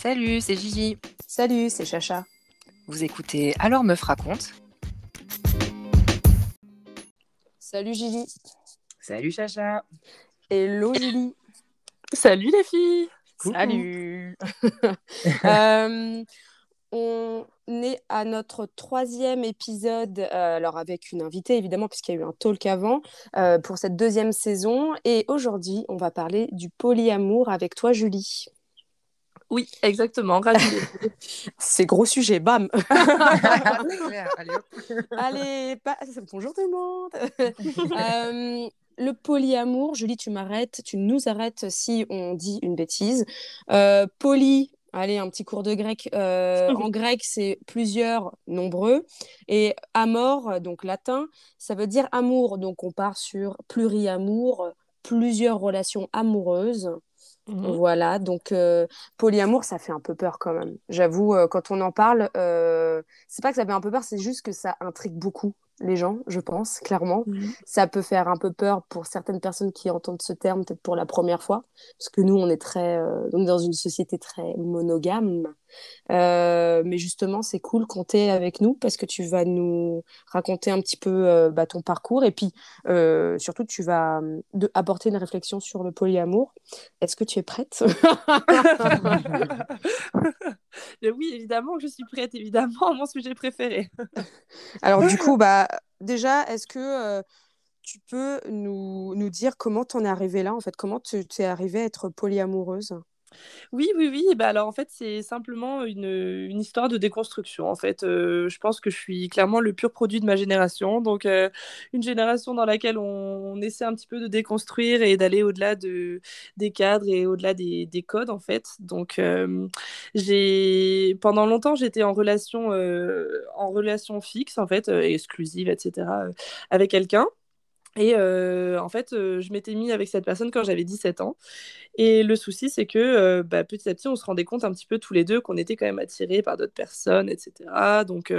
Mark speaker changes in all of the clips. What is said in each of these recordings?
Speaker 1: Salut, c'est Gigi.
Speaker 2: Salut, c'est Chacha.
Speaker 1: Vous écoutez Alors Meuf raconte.
Speaker 2: Salut Gigi.
Speaker 1: Salut Chacha.
Speaker 2: Hello Julie.
Speaker 3: Salut les filles.
Speaker 2: Salut. Euh, on est à notre troisième épisode, euh, alors avec une invitée évidemment, puisqu'il y a eu un talk avant, euh, pour cette deuxième saison. Et aujourd'hui, on va parler du polyamour avec toi, Julie.
Speaker 3: Oui, exactement.
Speaker 2: C'est gros sujet, bam.
Speaker 1: Allez, hop.
Speaker 2: Allez, pas... bonjour tout le monde. Euh, le polyamour, Julie, tu m'arrêtes, tu nous arrêtes si on dit une bêtise. Euh, poly, allez, un petit cours de grec. Euh, en grec, c'est plusieurs, nombreux. Et amor, donc latin, ça veut dire amour. Donc on part sur pluriamour, plusieurs relations amoureuses.
Speaker 3: Mhm.
Speaker 2: Voilà, donc euh, polyamour, ça fait un peu peur quand même. J'avoue, euh, quand on en parle, euh, c'est pas que ça fait un peu peur, c'est juste que ça intrigue beaucoup les gens, je pense, clairement.
Speaker 3: Mhm.
Speaker 2: Ça peut faire un peu peur pour certaines personnes qui entendent ce terme peut-être pour la première fois, parce que nous, on est très, euh, dans une société très monogame. Euh, mais justement, c'est cool quand tu es avec nous parce que tu vas nous raconter un petit peu euh, bah, ton parcours et puis euh, surtout, tu vas de- apporter une réflexion sur le polyamour. Est-ce que tu es prête?
Speaker 3: Oui, évidemment je suis prête, évidemment, mon sujet préféré.
Speaker 2: Alors du coup, bah, déjà, est-ce que euh, tu peux nous, nous dire comment t'en es arrivée là, en fait, comment tu t'es arrivée à être polyamoureuse?
Speaker 3: Oui, oui, oui. Bah alors en fait, c'est simplement une, une histoire de déconstruction. En fait, Euh, je pense que je suis clairement le pur produit de ma génération. Donc, euh, une génération dans laquelle on, essaie un petit peu de déconstruire et d'aller au-delà de, des cadres et au-delà des, des codes, en fait. Donc, euh, j'ai pendant longtemps, j'étais en relation, euh, en relation fixe, en fait, euh, exclusive, etc., euh, avec quelqu'un. Et euh, en fait, euh, je m'étais mis avec cette personne quand j'avais 17 ans. Et le souci, c'est que euh, bah, petit à petit, on se rendait compte un petit peu tous les deux qu'on était quand même attirés par d'autres personnes, etc. Donc,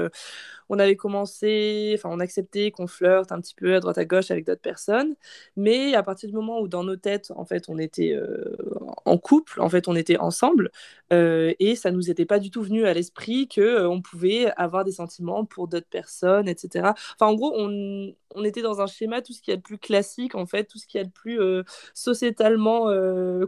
Speaker 3: on avait commencé, enfin, on acceptait qu'on flirte un petit peu à droite à gauche avec d'autres personnes. Mais à partir du moment où dans nos têtes, en fait, on était en couple, en fait, on était ensemble, euh, et ça nous était pas du tout venu à l'esprit que euh, on pouvait avoir des sentiments pour d'autres personnes, etc. Enfin, en gros, on, on était dans un schéma, tout ce qu'il y a de plus classique, en fait, tout ce qu'il y a de plus euh, sociétalement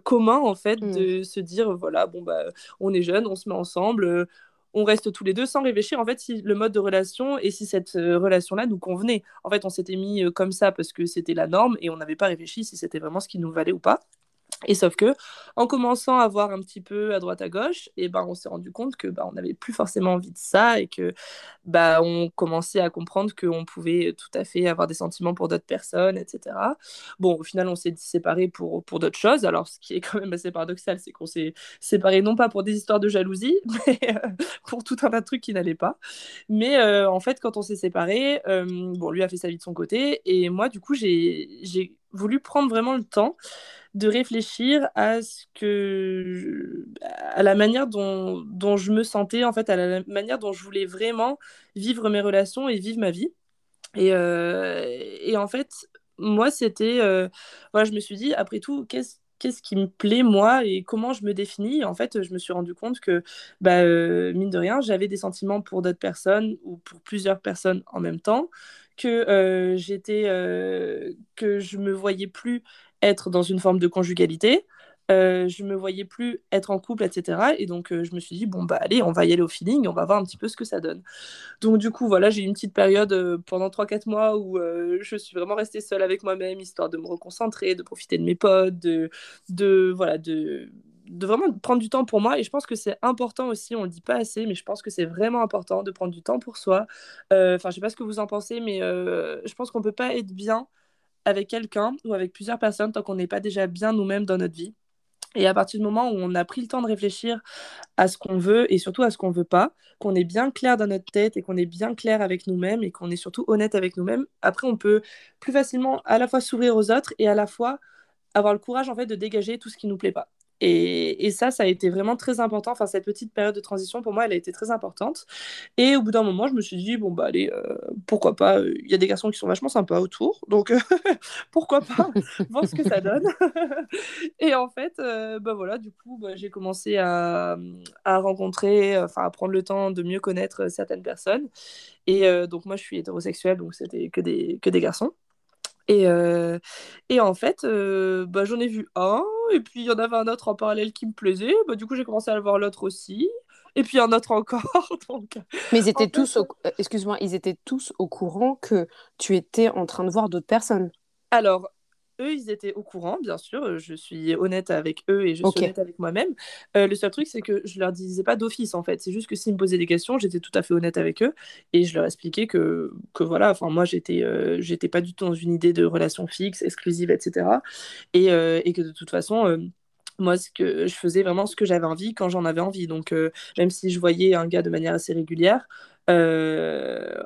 Speaker 3: commun, en fait,
Speaker 2: Mm.
Speaker 3: de se dire, voilà, bon, bah, on est jeune, on se met ensemble, on reste tous les deux sans réfléchir, en fait, si le mode de relation et si cette euh, relation-là nous convenait. En fait, on s'était mis euh, comme ça parce que c'était la norme et on n'avait pas réfléchi si c'était vraiment ce qui nous valait ou pas. Et sauf que, en commençant à voir un petit peu à droite à gauche, et ben on s'est rendu compte que bah, on n'avait plus forcément envie de ça et que bah on commençait à comprendre qu'on pouvait tout à fait avoir des sentiments pour d'autres personnes, etc. Bon, au final, on s'est séparés pour, pour d'autres choses. Alors, ce qui est quand même assez paradoxal, c'est qu'on s'est séparés non pas pour des histoires de jalousie, mais euh, pour tout un tas de trucs qui n'allaient pas. Mais euh, en fait, quand on s'est séparés, euh, bon, lui a fait sa vie de son côté, et moi, du coup, j'ai voulu prendre vraiment le temps de réfléchir à ce que à la manière dont, dont je me sentais en fait à la manière dont je voulais vraiment vivre mes relations et vivre ma vie. Et, euh, et en fait moi c'était euh, voilà je me suis dit après tout qu'est-ce qu'est-ce qui me plaît moi et comment je me définis? En fait je me suis rendu compte que bah, euh, mine de rien j'avais des sentiments pour d'autres personnes ou pour plusieurs personnes en même temps que euh, j'étais euh, que je me voyais plus être dans une forme de conjugalité. Euh, je me voyais plus être en couple, etc. Et donc, euh, je me suis dit, bon, bah, allez, on va y aller au feeling, on va voir un petit peu ce que ça donne. Donc, du coup, voilà, j'ai eu une petite période pendant 3-4 mois où je suis vraiment restée seule avec moi-même, histoire de me reconcentrer, de profiter de mes potes, de, de, voilà, de, de vraiment prendre du temps pour moi. Et je pense que c'est important aussi, on le dit pas assez, mais je pense que c'est vraiment important de prendre du temps pour soi. Euh, Enfin, je sais pas ce que vous en pensez, mais euh, je pense qu'on peut pas être bien avec quelqu'un ou avec plusieurs personnes tant qu'on n'est pas déjà bien nous-mêmes dans notre vie. Et à partir du moment où on a pris le temps de réfléchir à ce qu'on veut et surtout à ce qu'on veut pas, qu'on est bien clair dans notre tête et qu'on est bien clair avec nous-mêmes et qu'on est surtout honnête avec nous-mêmes, après on peut plus facilement à la fois s'ouvrir aux autres et à la fois avoir le courage en fait de dégager tout ce qui nous plaît pas. Et, ça, ça a été vraiment très important. Enfin, cette petite période de transition, pour moi, elle a été très importante. Et au bout d'un moment, je me suis dit, bon, bah, allez, euh, pourquoi pas Il y a des garçons qui sont vachement sympas autour. Donc, pourquoi pas voir ce que ça donne. et en fait, euh, bah, voilà, du coup, bah, j'ai commencé à, à rencontrer, enfin, à prendre le temps de mieux connaître certaines personnes. Et euh, donc, moi, je suis hétérosexuelle, donc c'était que des, que des garçons. Et, euh, et en fait, euh, bah, j'en ai vu un, et puis il y en avait un autre en parallèle qui me plaisait. Bah, du coup, j'ai commencé à le voir l'autre aussi. Et puis un autre encore. donc...
Speaker 2: Mais ils étaient tous, au... excuse-moi, ils étaient tous au courant que tu étais en train de voir d'autres personnes.
Speaker 3: Alors, eux, ils étaient au courant, bien sûr. Je suis honnête avec eux et je suis honnête avec moi-même. Euh, le seul truc, c'est que je leur disais pas d'office, en fait. C'est juste que s'ils me posaient des questions, j'étais tout à fait honnête avec eux et je leur expliquais que, que voilà, enfin, moi, j'étais euh, j'étais pas du tout dans une idée de relation fixe, exclusive, etc. Et, euh, et que de toute façon. euh, moi, ce que je faisais vraiment ce que j'avais envie quand j'en avais envie. Donc, euh, même si je voyais un gars de manière assez régulière, euh,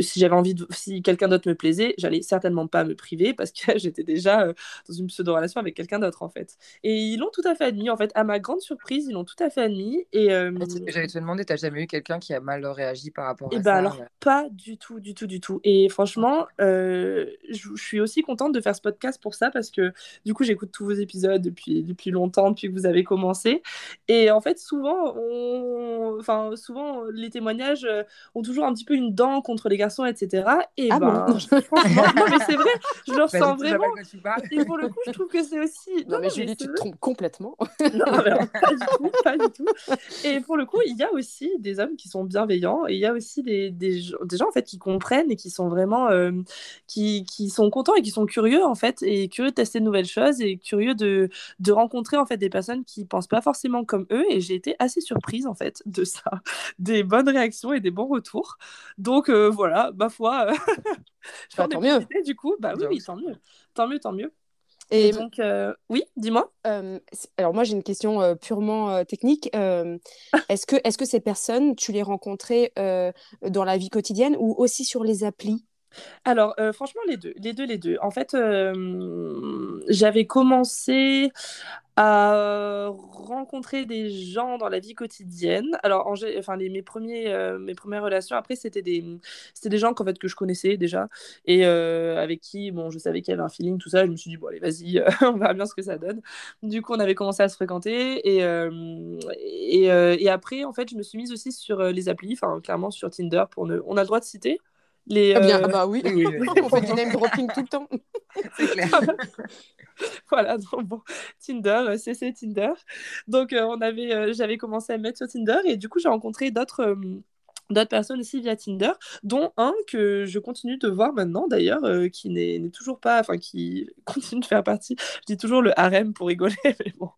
Speaker 3: si j'avais envie de, si quelqu'un d'autre me plaisait, j'allais certainement pas me priver parce que j'étais déjà euh, dans une pseudo-relation avec quelqu'un d'autre en fait. Et ils l'ont tout à fait admis en fait. À ma grande surprise, ils l'ont tout à fait admis. Et, euh,
Speaker 1: ce que J'allais te demander, t'as jamais eu quelqu'un qui a mal réagi par rapport
Speaker 3: et
Speaker 1: à
Speaker 3: bah
Speaker 1: ça
Speaker 3: alors
Speaker 1: ouais.
Speaker 3: pas du tout, du tout, du tout. Et franchement, euh, je, suis aussi contente de faire ce podcast pour ça parce que du coup j'écoute tous vos épisodes depuis, depuis longtemps, depuis que vous avez commencé. Et en fait souvent, on... enfin souvent les témoignages euh, ont toujours un petit peu une dent contre les garçons, etc. Et
Speaker 2: Ah bon
Speaker 3: ben franchement, non mais c'est vrai, je le ressens vraiment. Et pour le coup, je trouve que c'est aussi.
Speaker 2: Non, mais
Speaker 3: c'est
Speaker 2: Julie, tu te trompes complètement.
Speaker 3: Non, mais alors, pas du tout, pas du tout. Et pour le coup, il y a aussi des hommes qui sont bienveillants et il y a aussi des, des, gens- des gens en fait qui comprennent et qui sont vraiment euh, qui, qui sont contents et qui sont curieux en fait et curieux de tester de nouvelles choses et curieux de, de rencontrer en fait des personnes qui pensent pas forcément comme eux et j'ai été assez surprise en fait de ça, des bonnes réactions et des bons retours. Donc euh, voilà, ma foi, j'en
Speaker 2: Bah,
Speaker 3: ai
Speaker 2: tant mieux.
Speaker 3: du coup. Bah oui, tant mieux, tant mieux, tant mieux. Et,
Speaker 2: Et
Speaker 3: donc euh, oui, dis-moi.
Speaker 2: euh, alors moi j'ai une question euh, purement euh, technique. Euh, est-ce que, est-ce que ces personnes, tu les rencontrais euh, dans la vie quotidienne ou aussi sur les applis?
Speaker 3: Alors, euh, franchement, les deux, les deux, les deux. En fait, euh, j'avais commencé à rencontrer des gens dans la vie quotidienne. Alors, enfin, mes premiers, euh, mes premières relations, après, c'était des, des gens fait, que je connaissais déjà et avec qui, bon, je savais qu'il y avait un feeling, tout ça. Je me suis dit, bon, allez, vas-y, on verra bien ce que ça donne. Du coup, on avait commencé à se fréquenter et, et, et après, en fait, je me suis mise aussi sur les applis, enfin, clairement sur Tinder. Pour ne... On a le droit de citer les,
Speaker 2: Ah bien,
Speaker 3: euh,
Speaker 2: ah bah oui.
Speaker 1: Oui, oui, oui.
Speaker 2: On fait du name dropping tout le temps.
Speaker 1: C'est clair.
Speaker 3: Voilà, donc bon, Tinder, euh, CC Tinder. Donc, euh, on avait, euh, j'avais commencé à me mettre sur Tinder et du coup, j'ai rencontré d'autres d'autres personnes aussi via Tinder, dont un que je continue de voir maintenant d'ailleurs, euh, qui n'est n'est toujours pas, enfin, qui continue de faire partie. Je dis toujours le harem pour rigoler, mais bon.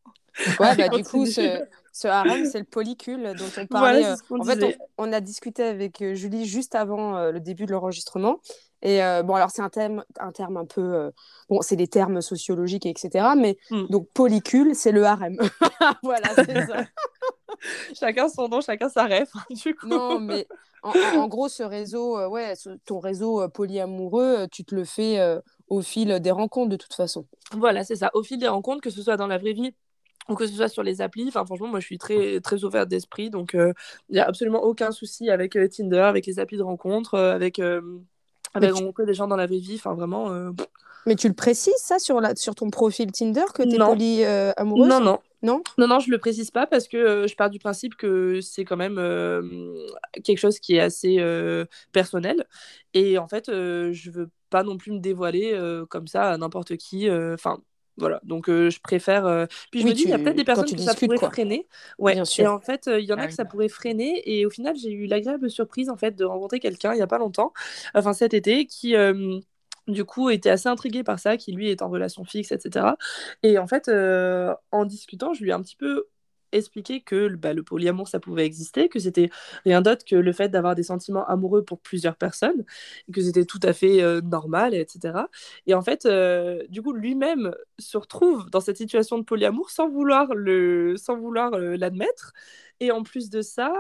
Speaker 2: Ouais, bah, du coup, ce, ce harem, c'est le polycule dont on parlait. euh,
Speaker 3: qu'on
Speaker 2: en fait, on, on a discuté avec euh, Julie juste avant euh, le début de l'enregistrement. Et euh, bon, alors c'est un terme, un terme un peu. euh, bon, c'est des termes sociologiques, etc. Mais
Speaker 3: Hmm.
Speaker 2: donc, polycule, c'est le harem. voilà, c'est ça.
Speaker 3: Chacun son nom, chacun sa ref, du coup.
Speaker 2: Non, mais en, gros, ce réseau, ouais, ce- ton réseau polyamoureux, tu te le fais au fil des rencontres de toute façon.
Speaker 3: Voilà, c'est ça. Au fil des rencontres, que ce soit dans la vraie vie ou que ce soit sur les applis, enfin franchement, moi je suis très très ouverte d'esprit, donc il n'y a absolument aucun souci avec euh, Tinder, avec les applis de rencontres, euh, avec euh, avec
Speaker 2: tu-
Speaker 3: rencontrer des gens dans la vraie vie, enfin vraiment. euh,
Speaker 2: Mais tu le précises, ça, sur, la, sur ton profil Tinder, que tu es
Speaker 3: Non.
Speaker 2: polyamoureuse
Speaker 3: Non, non.
Speaker 2: Non?
Speaker 3: Non, non, je le précise pas parce que euh, je pars du principe que c'est quand même euh, quelque chose qui est assez euh, personnel. Et en fait, euh, je veux pas non plus me dévoiler euh, comme ça à n'importe qui. euh, Enfin, voilà. Donc, euh, je préfère. euh, Puis je
Speaker 2: Oui,
Speaker 3: me dis, il y a peut-être des personnes que ça pourrait
Speaker 2: quoi.
Speaker 3: freiner. Ouais.
Speaker 2: Bien
Speaker 3: Et en fait, euh, il y en a
Speaker 1: Ah
Speaker 3: que ça pourrait freiner. Et au final, j'ai eu l'agréable surprise en fait de rencontrer quelqu'un il y a pas longtemps, enfin cet été, qui. du coup, était assez intrigué par ça, qui lui est en relation fixe, etc. Et en fait, euh, en discutant, je lui ai un petit peu expliqué que bah, le polyamour, ça pouvait exister, que c'était rien d'autre que le fait d'avoir des sentiments amoureux pour plusieurs personnes, que c'était tout à fait euh, normal, etc. Et en fait, euh, du coup, lui-même se retrouve dans cette situation de polyamour sans vouloir le, sans vouloir euh, l'admettre. Et en plus de ça,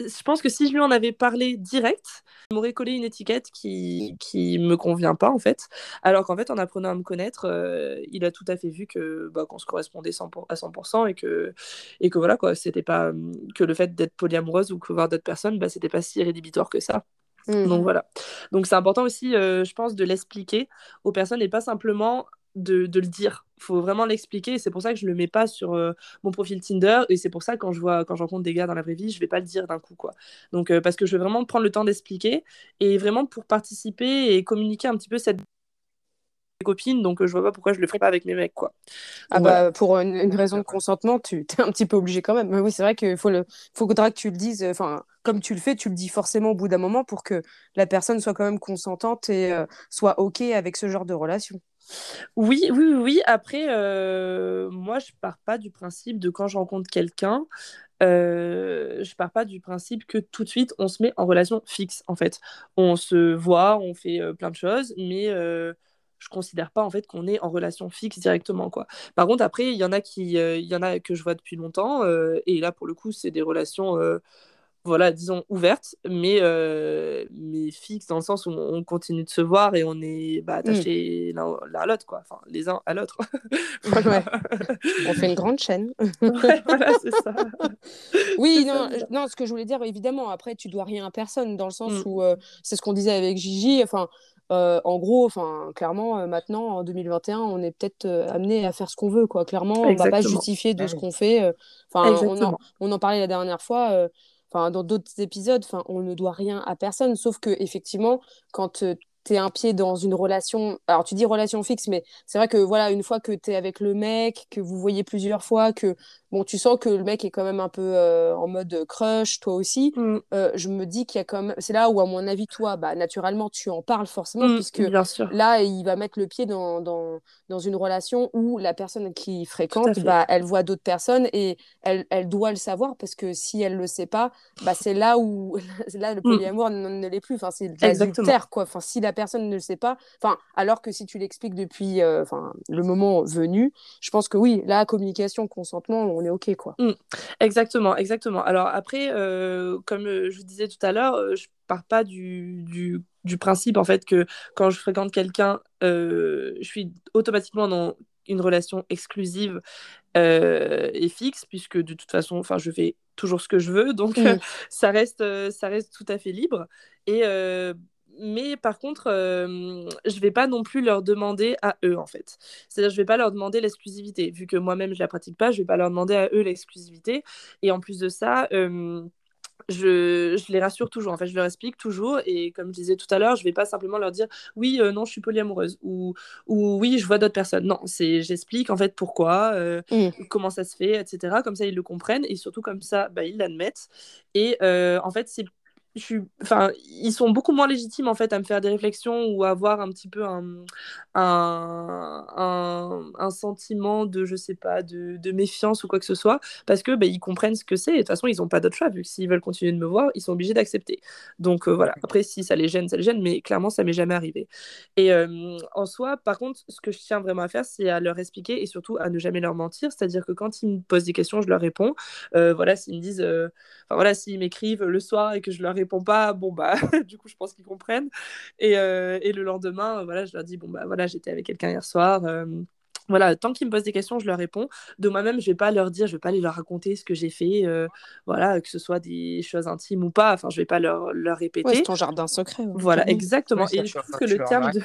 Speaker 3: je pense que si je lui en avais parlé direct, il m'aurait collé une étiquette qui qui me convient pas en fait. Alors qu'en fait, en apprenant à me connaître, euh, il a tout à fait vu que bah, qu'on se correspondait 100 à 100% et que et que voilà quoi, c'était pas que le fait d'être polyamoureuse ou que voir d'autres personnes, bah c'était pas si rédhibitoire que ça. Donc
Speaker 2: Mhm.
Speaker 3: voilà. Donc c'est important aussi, euh, je pense, de l'expliquer aux personnes et pas simplement de, le dire. Il faut vraiment l'expliquer c'est pour ça que je le mets pas sur euh, mon profil Tinder et c'est pour ça que quand je vois quand je rencontre des gars dans la vraie vie, je vais pas le dire d'un coup quoi. Donc euh, parce que je veux vraiment prendre le temps d'expliquer et vraiment pour participer et communiquer un petit peu cette copine donc euh, je vois pas pourquoi je le ferais pas avec mes mecs quoi.
Speaker 2: Ah
Speaker 3: voilà.
Speaker 2: bah, pour une, une raison de consentement, tu es un petit peu obligé quand même. Mais oui, c'est vrai qu'il faut le, faudra que tu le dises, euh, enfin, comme tu le fais, tu le dis forcément au bout d'un moment pour que la personne soit quand même consentante et euh, soit OK avec ce genre de relation.
Speaker 3: Oui, oui, oui, oui. Après, euh, moi, je pars pas du principe de quand je rencontre quelqu'un, euh, je pars pas du principe que tout de suite on se met en relation fixe. En fait, on se voit, on fait euh, plein de choses, mais je considère pas en fait qu'on est en relation fixe directement, quoi. Par contre, après, il y en a qui, euh, y en a que je vois depuis longtemps, euh, et là pour le coup, c'est des relations. Voilà, disons ouverte, mais, euh, mais fixe dans le sens où on continue de se voir et on est bah,
Speaker 2: Mm.
Speaker 3: attachés l'un l'un à l'autre, quoi. Enfin, les uns à l'autre. Voilà.
Speaker 2: On fait une grande chaîne.
Speaker 3: Ouais, voilà, c'est ça.
Speaker 2: Oui, non,
Speaker 3: ça.
Speaker 2: ce que je voulais dire, évidemment, après, tu dois rien à personne, dans le sens
Speaker 3: Mm.
Speaker 2: où euh, c'est ce qu'on disait avec Gigi. Enfin, euh, en gros, enfin, clairement, euh, maintenant, en 2021, on est peut-être euh, amené à faire ce qu'on veut, quoi. Clairement, on va pas justifier de
Speaker 1: Ah
Speaker 2: ce qu'on fait. Enfin, on en,
Speaker 3: Exactement.
Speaker 2: on en parlait la dernière fois. Euh, Enfin, dans d'autres épisodes, enfin, on ne doit rien à personne, sauf que effectivement, quand tu es un pied dans une relation, alors tu dis relation fixe, mais c'est vrai que voilà, une fois que tu es avec le mec, que vous voyez plusieurs fois, que bon, tu sens que le mec est quand même un peu euh, en mode crush, toi aussi,
Speaker 3: Mm.
Speaker 2: euh, je me dis qu'il y a quand même, c'est là où à mon avis, toi, bah naturellement, tu en parles forcément,
Speaker 3: Mm,
Speaker 2: puisque là, il va mettre le pied dans, dans, dans une relation où la personne qui fréquente, bah, elle voit d'autres personnes et elle, elle doit le savoir parce que si elle le sait pas, bah, c'est là où là, le
Speaker 3: Mm.
Speaker 2: polyamour ne, ne l'est plus. Enfin, c'est de l'adultère, quoi. Enfin, si la personne ne le sait pas, enfin, alors que si tu l'expliques depuis euh, le moment venu, je pense que oui, là, communication, consentement, on est OK, quoi.
Speaker 3: Mm. Exactement, exactement. Alors après, euh, comme euh, je vous disais tout à l'heure, euh, je pars pas du, du, du principe en fait que quand je fréquente quelqu'un, euh, je suis automatiquement dans une relation exclusive euh, et fixe, puisque de toute façon, enfin, je fais toujours ce que je veux, donc
Speaker 2: Mm.
Speaker 3: ça reste, ça reste tout à fait libre. Et mais par contre, euh, je vais pas non plus leur demander à eux en fait. C'est-à-dire, je vais pas leur demander l'exclusivité, vu que moi-même je la pratique pas, je vais pas leur demander à eux l'exclusivité. Et en plus de ça. euh, je, je, les rassure toujours, en fait, je leur explique toujours. Et comme je disais tout à l'heure, je vais pas simplement leur dire oui, euh, non, je suis polyamoureuse ou, ou oui, je vois d'autres personnes. Non, c'est j'explique en fait pourquoi, euh,
Speaker 2: Mm.
Speaker 3: comment ça se fait, etc. Comme ça, ils le comprennent et surtout comme ça, bah, ils l'admettent. Et euh, en fait, c'est je suis... enfin, ils sont beaucoup moins légitimes en fait à me faire des réflexions ou à avoir un petit peu un, un, un, un sentiment de, je sais pas, de, de, méfiance ou quoi que ce soit, parce que bah, ils comprennent ce que c'est. Et de toute façon ils n'ont pas d'autre choix, vu que s'ils veulent continuer de me voir, ils sont obligés d'accepter. Donc euh, voilà, après si ça les gêne, ça les gêne, mais clairement ça m'est jamais arrivé. Et euh, en soi, par contre, ce que je tiens vraiment à faire, c'est à leur expliquer et surtout à ne jamais leur mentir, c'est-à-dire que quand ils me posent des questions, je leur réponds. Euh, voilà, s'ils me disent, enfin voilà, s'ils m'écrivent le soir et que je leur réponds pas, bon bah du coup je pense qu'ils comprennent. Et, euh, et, le lendemain, voilà, je leur dis bon bah voilà, j'étais avec quelqu'un hier soir. Voilà, tant qu'ils me posent des questions, je leur réponds. De moi-même, je vais pas leur dire, je vais pas aller leur raconter ce que j'ai fait, euh, voilà, que ce soit des choses intimes ou pas. Enfin, je vais pas leur, leur répéter.
Speaker 2: Ouais, c'est ton jardin secret. Ouais.
Speaker 3: Voilà, exactement. Et je trouve que le terme de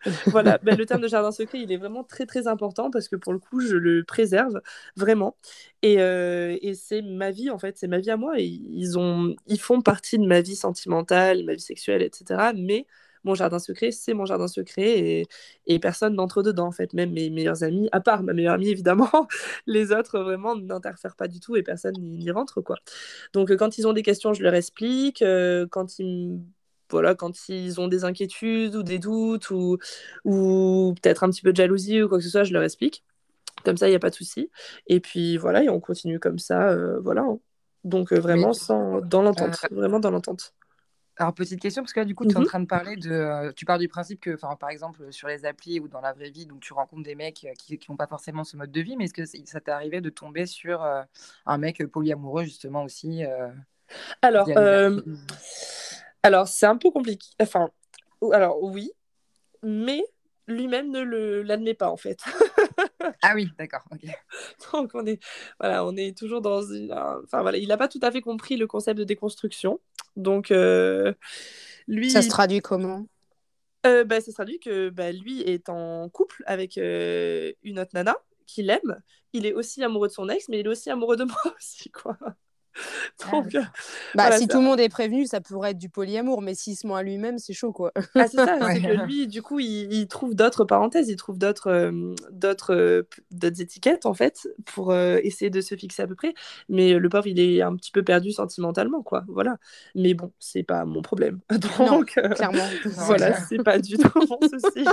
Speaker 3: voilà, ben, le terme de jardin secret, il est vraiment très très important parce que pour le coup, je le préserve vraiment. Et, euh, et c'est ma vie en fait, c'est ma vie à moi. Et ils ont, ils font partie de ma vie sentimentale, ma vie sexuelle, etc. Mais mon jardin secret, c'est mon jardin secret et, et personne n'entre dedans en fait, même mes meilleurs amis, à part ma meilleure amie évidemment, les autres vraiment n'interfèrent pas du tout et personne n'y rentre quoi. Donc quand ils ont des questions, je leur explique. Euh, quand ils voilà, quand ils ont des inquiétudes ou des doutes ou, ou peut-être un petit peu de jalousie ou quoi que ce soit, je leur explique. Comme ça, il n'y a pas de souci. Et puis voilà, et on continue comme ça, euh, voilà. Donc euh, vraiment sans, dans l'entente, vraiment dans l'entente.
Speaker 1: Alors, petite question, parce que là, du coup, tu es en train de parler de. tu pars du principe que, par exemple, sur les applis ou dans la vraie vie, donc tu rencontres des mecs qui n'ont pas forcément ce mode de vie, mais est-ce que ça t'est arrivé de tomber sur euh, un mec polyamoureux, justement, aussi euh,
Speaker 3: Alors, euh, alors c'est un peu compliqué. Enfin, alors oui, mais lui-même ne l'admet pas en fait.
Speaker 1: ah oui, d'accord.
Speaker 3: Donc on est, voilà, on est toujours dans. Enfin voilà, il n'a pas tout à fait compris le concept de déconstruction. Donc euh, lui...
Speaker 2: Ça se traduit comment?
Speaker 3: Euh, bah, Ça se traduit que bah, lui est en couple avec euh, une autre nana qui l'aime. Il est aussi amoureux de son ex, mais il est aussi amoureux de moi aussi, quoi.
Speaker 2: Ah euh, bah, si tout le monde est prévenu, ça pourrait être du polyamour, mais s'il se ment à lui-même, c'est chaud quoi.
Speaker 3: Ah, c'est ça, c'est que lui, du coup, il, trouve d'autres parenthèses, il trouve d'autres euh, d'autres euh, d'autres étiquettes en fait pour essayer de se fixer à peu près. Mais le pauvre, il est un petit peu perdu sentimentalement, quoi. Voilà. Mais bon, c'est pas mon problème. Donc,
Speaker 2: clairement.
Speaker 3: voilà, c'est pas du tout mon souci.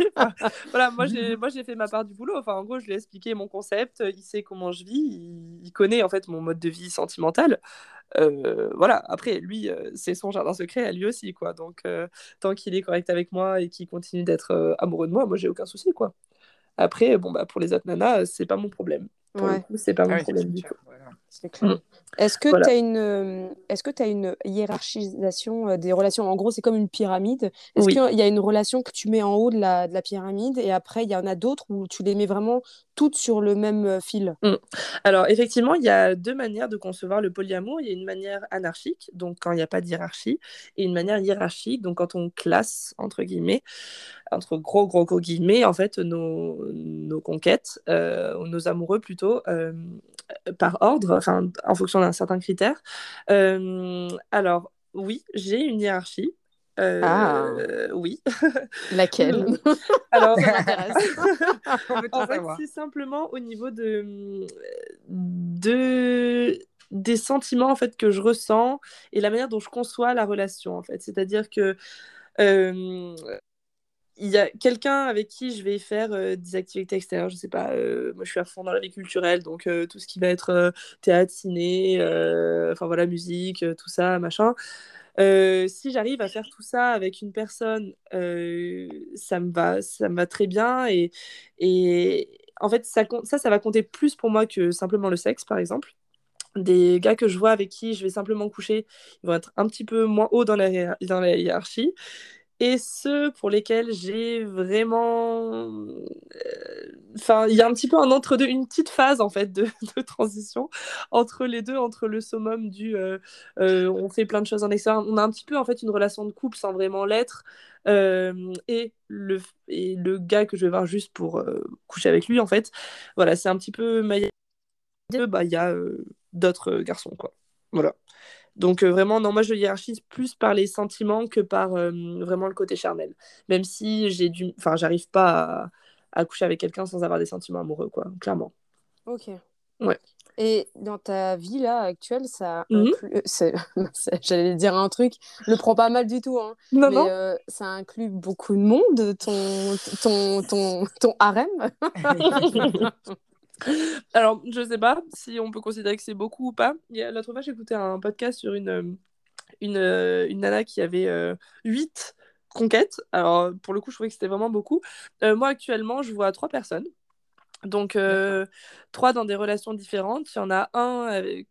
Speaker 3: voilà, moi j'ai moi j'ai fait ma part du boulot. Enfin, en gros, je lui ai expliqué mon concept, il sait comment je vis, il, il connaît en fait mon mode de vie sentimental. Euh, voilà, après, lui, euh, c'est son jardin secret à lui aussi, quoi. Donc, euh, tant qu'il est correct avec moi et qu'il continue d'être amoureux de moi, moi, j'ai aucun souci, quoi. Après, bon, bah, pour les autres nanas, c'est pas mon problème. c'est pas mon problème du tout.
Speaker 2: Mm. Est-ce que tu as une euh, est-ce que tu as une hiérarchisation euh, des relations? En gros, c'est comme une pyramide. Est-ce qu'il y a une relation que tu mets en haut de la, de la pyramide et après il y en a d'autres où tu les mets vraiment toutes sur le même euh, fil?
Speaker 3: Mm. Alors effectivement, il y a deux manières de concevoir le polyamour. Il y a une manière anarchique, donc quand il n'y a pas de hiérarchie, et une manière hiérarchique, donc quand on classe entre guillemets, entre gros gros gros guillemets, en fait nos, nos conquêtes, nos amoureux plutôt par ordre, enfin en fonction d'un certain critère. Euh, alors oui, j'ai une hiérarchie. Euh, ah. Oui.
Speaker 2: Laquelle?
Speaker 3: Alors, en fait, c'est simplement au niveau de, de des sentiments en fait que je ressens et la manière dont je conçois la relation en fait. C'est-à-dire que euh, il y a quelqu'un avec qui je vais faire euh, des activités extérieures, je sais pas, euh, moi je suis à fond dans la vie culturelle, donc euh, tout ce qui va être théâtre, ciné, enfin voilà, musique, tout ça, machin. si j'arrive à faire tout ça avec une personne, ça me va, ça me va très bien et, et en fait ça, ça, ça va compter plus pour moi que simplement le sexe, par exemple des gars que je vois avec qui je vais simplement coucher, ils vont être un petit peu moins haut dans la, dans la hiérarchie et ceux pour lesquels j'ai vraiment. Euh, enfin, il y a un petit peu un entre-deux, une petite phase en fait de, transition entre les deux, entre le summum du euh, euh, on fait plein de choses en extérieur. On a un petit peu en fait une relation de couple sans vraiment l'être. et, le, et le gars que je vais voir juste pour coucher avec lui, en fait, voilà, c'est un petit peu. Bah, il y a d'autres garçons, quoi. Voilà. Donc euh, vraiment, non, moi je hiérarchise plus par les sentiments que par euh, vraiment le côté charnel. Même si j'ai du, enfin, j'arrive pas à, coucher avec quelqu'un sans avoir des sentiments amoureux, quoi, clairement.
Speaker 2: Ok.
Speaker 3: Ouais.
Speaker 2: Et dans ta vie là actuelle, ça mmh j'allais dire un truc, le prends pas mal du tout, hein.
Speaker 3: Non, mais
Speaker 2: euh, ça inclut beaucoup de monde, ton ton ton ton harem.
Speaker 3: Alors, je sais pas si on peut considérer que c'est beaucoup ou pas. L'autre fois, j'écoutais un podcast sur une, euh, une, euh, une nana qui avait euh, 8 conquêtes. Alors, pour le coup, je trouvais que c'était vraiment beaucoup. Euh, moi, actuellement, je vois trois personnes. Donc, trois dans des relations différentes. Il y en a un avec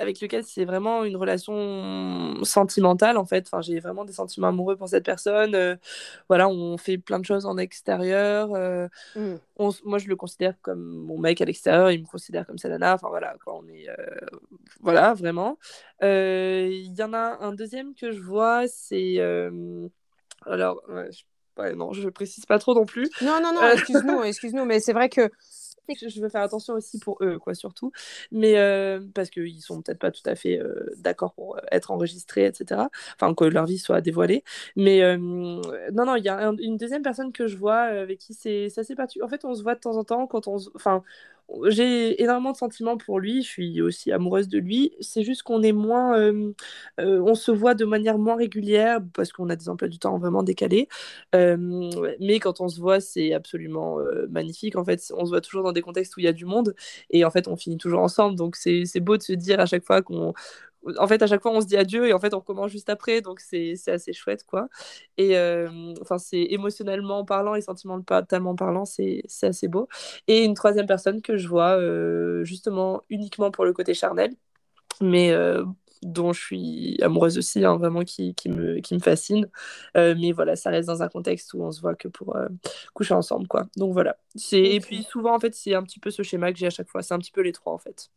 Speaker 3: avec lequel c'est vraiment une relation sentimentale en fait. Enfin, j'ai vraiment des sentiments amoureux pour cette personne. Euh, voilà, on fait plein de choses en extérieur. Euh, mm. moi, je le considère comme mon mec à l'extérieur, il me considère comme sa nana. Enfin voilà, on est euh, voilà vraiment. Il y en a un deuxième que je vois, c'est alors. je... non, je précise pas trop non plus.
Speaker 2: Non, non, non, excuse-nous, excuse-nous, mais c'est vrai que
Speaker 3: je veux faire attention aussi pour eux, quoi, surtout. Mais euh, parce qu'ils sont peut-être pas tout à fait euh, d'accord pour euh, être enregistrés, etc. Enfin, que leur vie soit dévoilée. Mais non, non, il y a une deuxième personne que je vois avec qui c'est assez particulier. En fait, on se voit de temps en temps quand on. Enfin, j'ai énormément de sentiments pour lui, je suis aussi amoureuse de lui. C'est juste qu'on est moins, euh, euh, on se voit de manière moins régulière parce qu'on a des emplois du temps vraiment décalés. Euh, mais quand on se voit, c'est absolument magnifique. En fait, on se voit toujours dans des contextes où il y a du monde et en fait, on finit toujours ensemble. Donc c'est beau de se dire à chaque fois qu'on en fait, à chaque fois, on se dit adieu et en fait, on recommence juste après. Donc, c'est assez chouette, quoi. Et euh, enfin, c'est émotionnellement parlant et sentimentalement parlant, c'est assez beau. Et une troisième personne que je vois euh, justement uniquement pour le côté charnel. Mais euh, dont je suis amoureuse aussi, hein, vraiment qui, qui, me, qui me fascine. Mais voilà, ça reste dans un contexte où on se voit que pour coucher ensemble, quoi. Donc voilà. C'est... Et puis souvent, en fait, c'est un petit peu ce schéma que j'ai à chaque fois. C'est un petit peu les trois, en fait.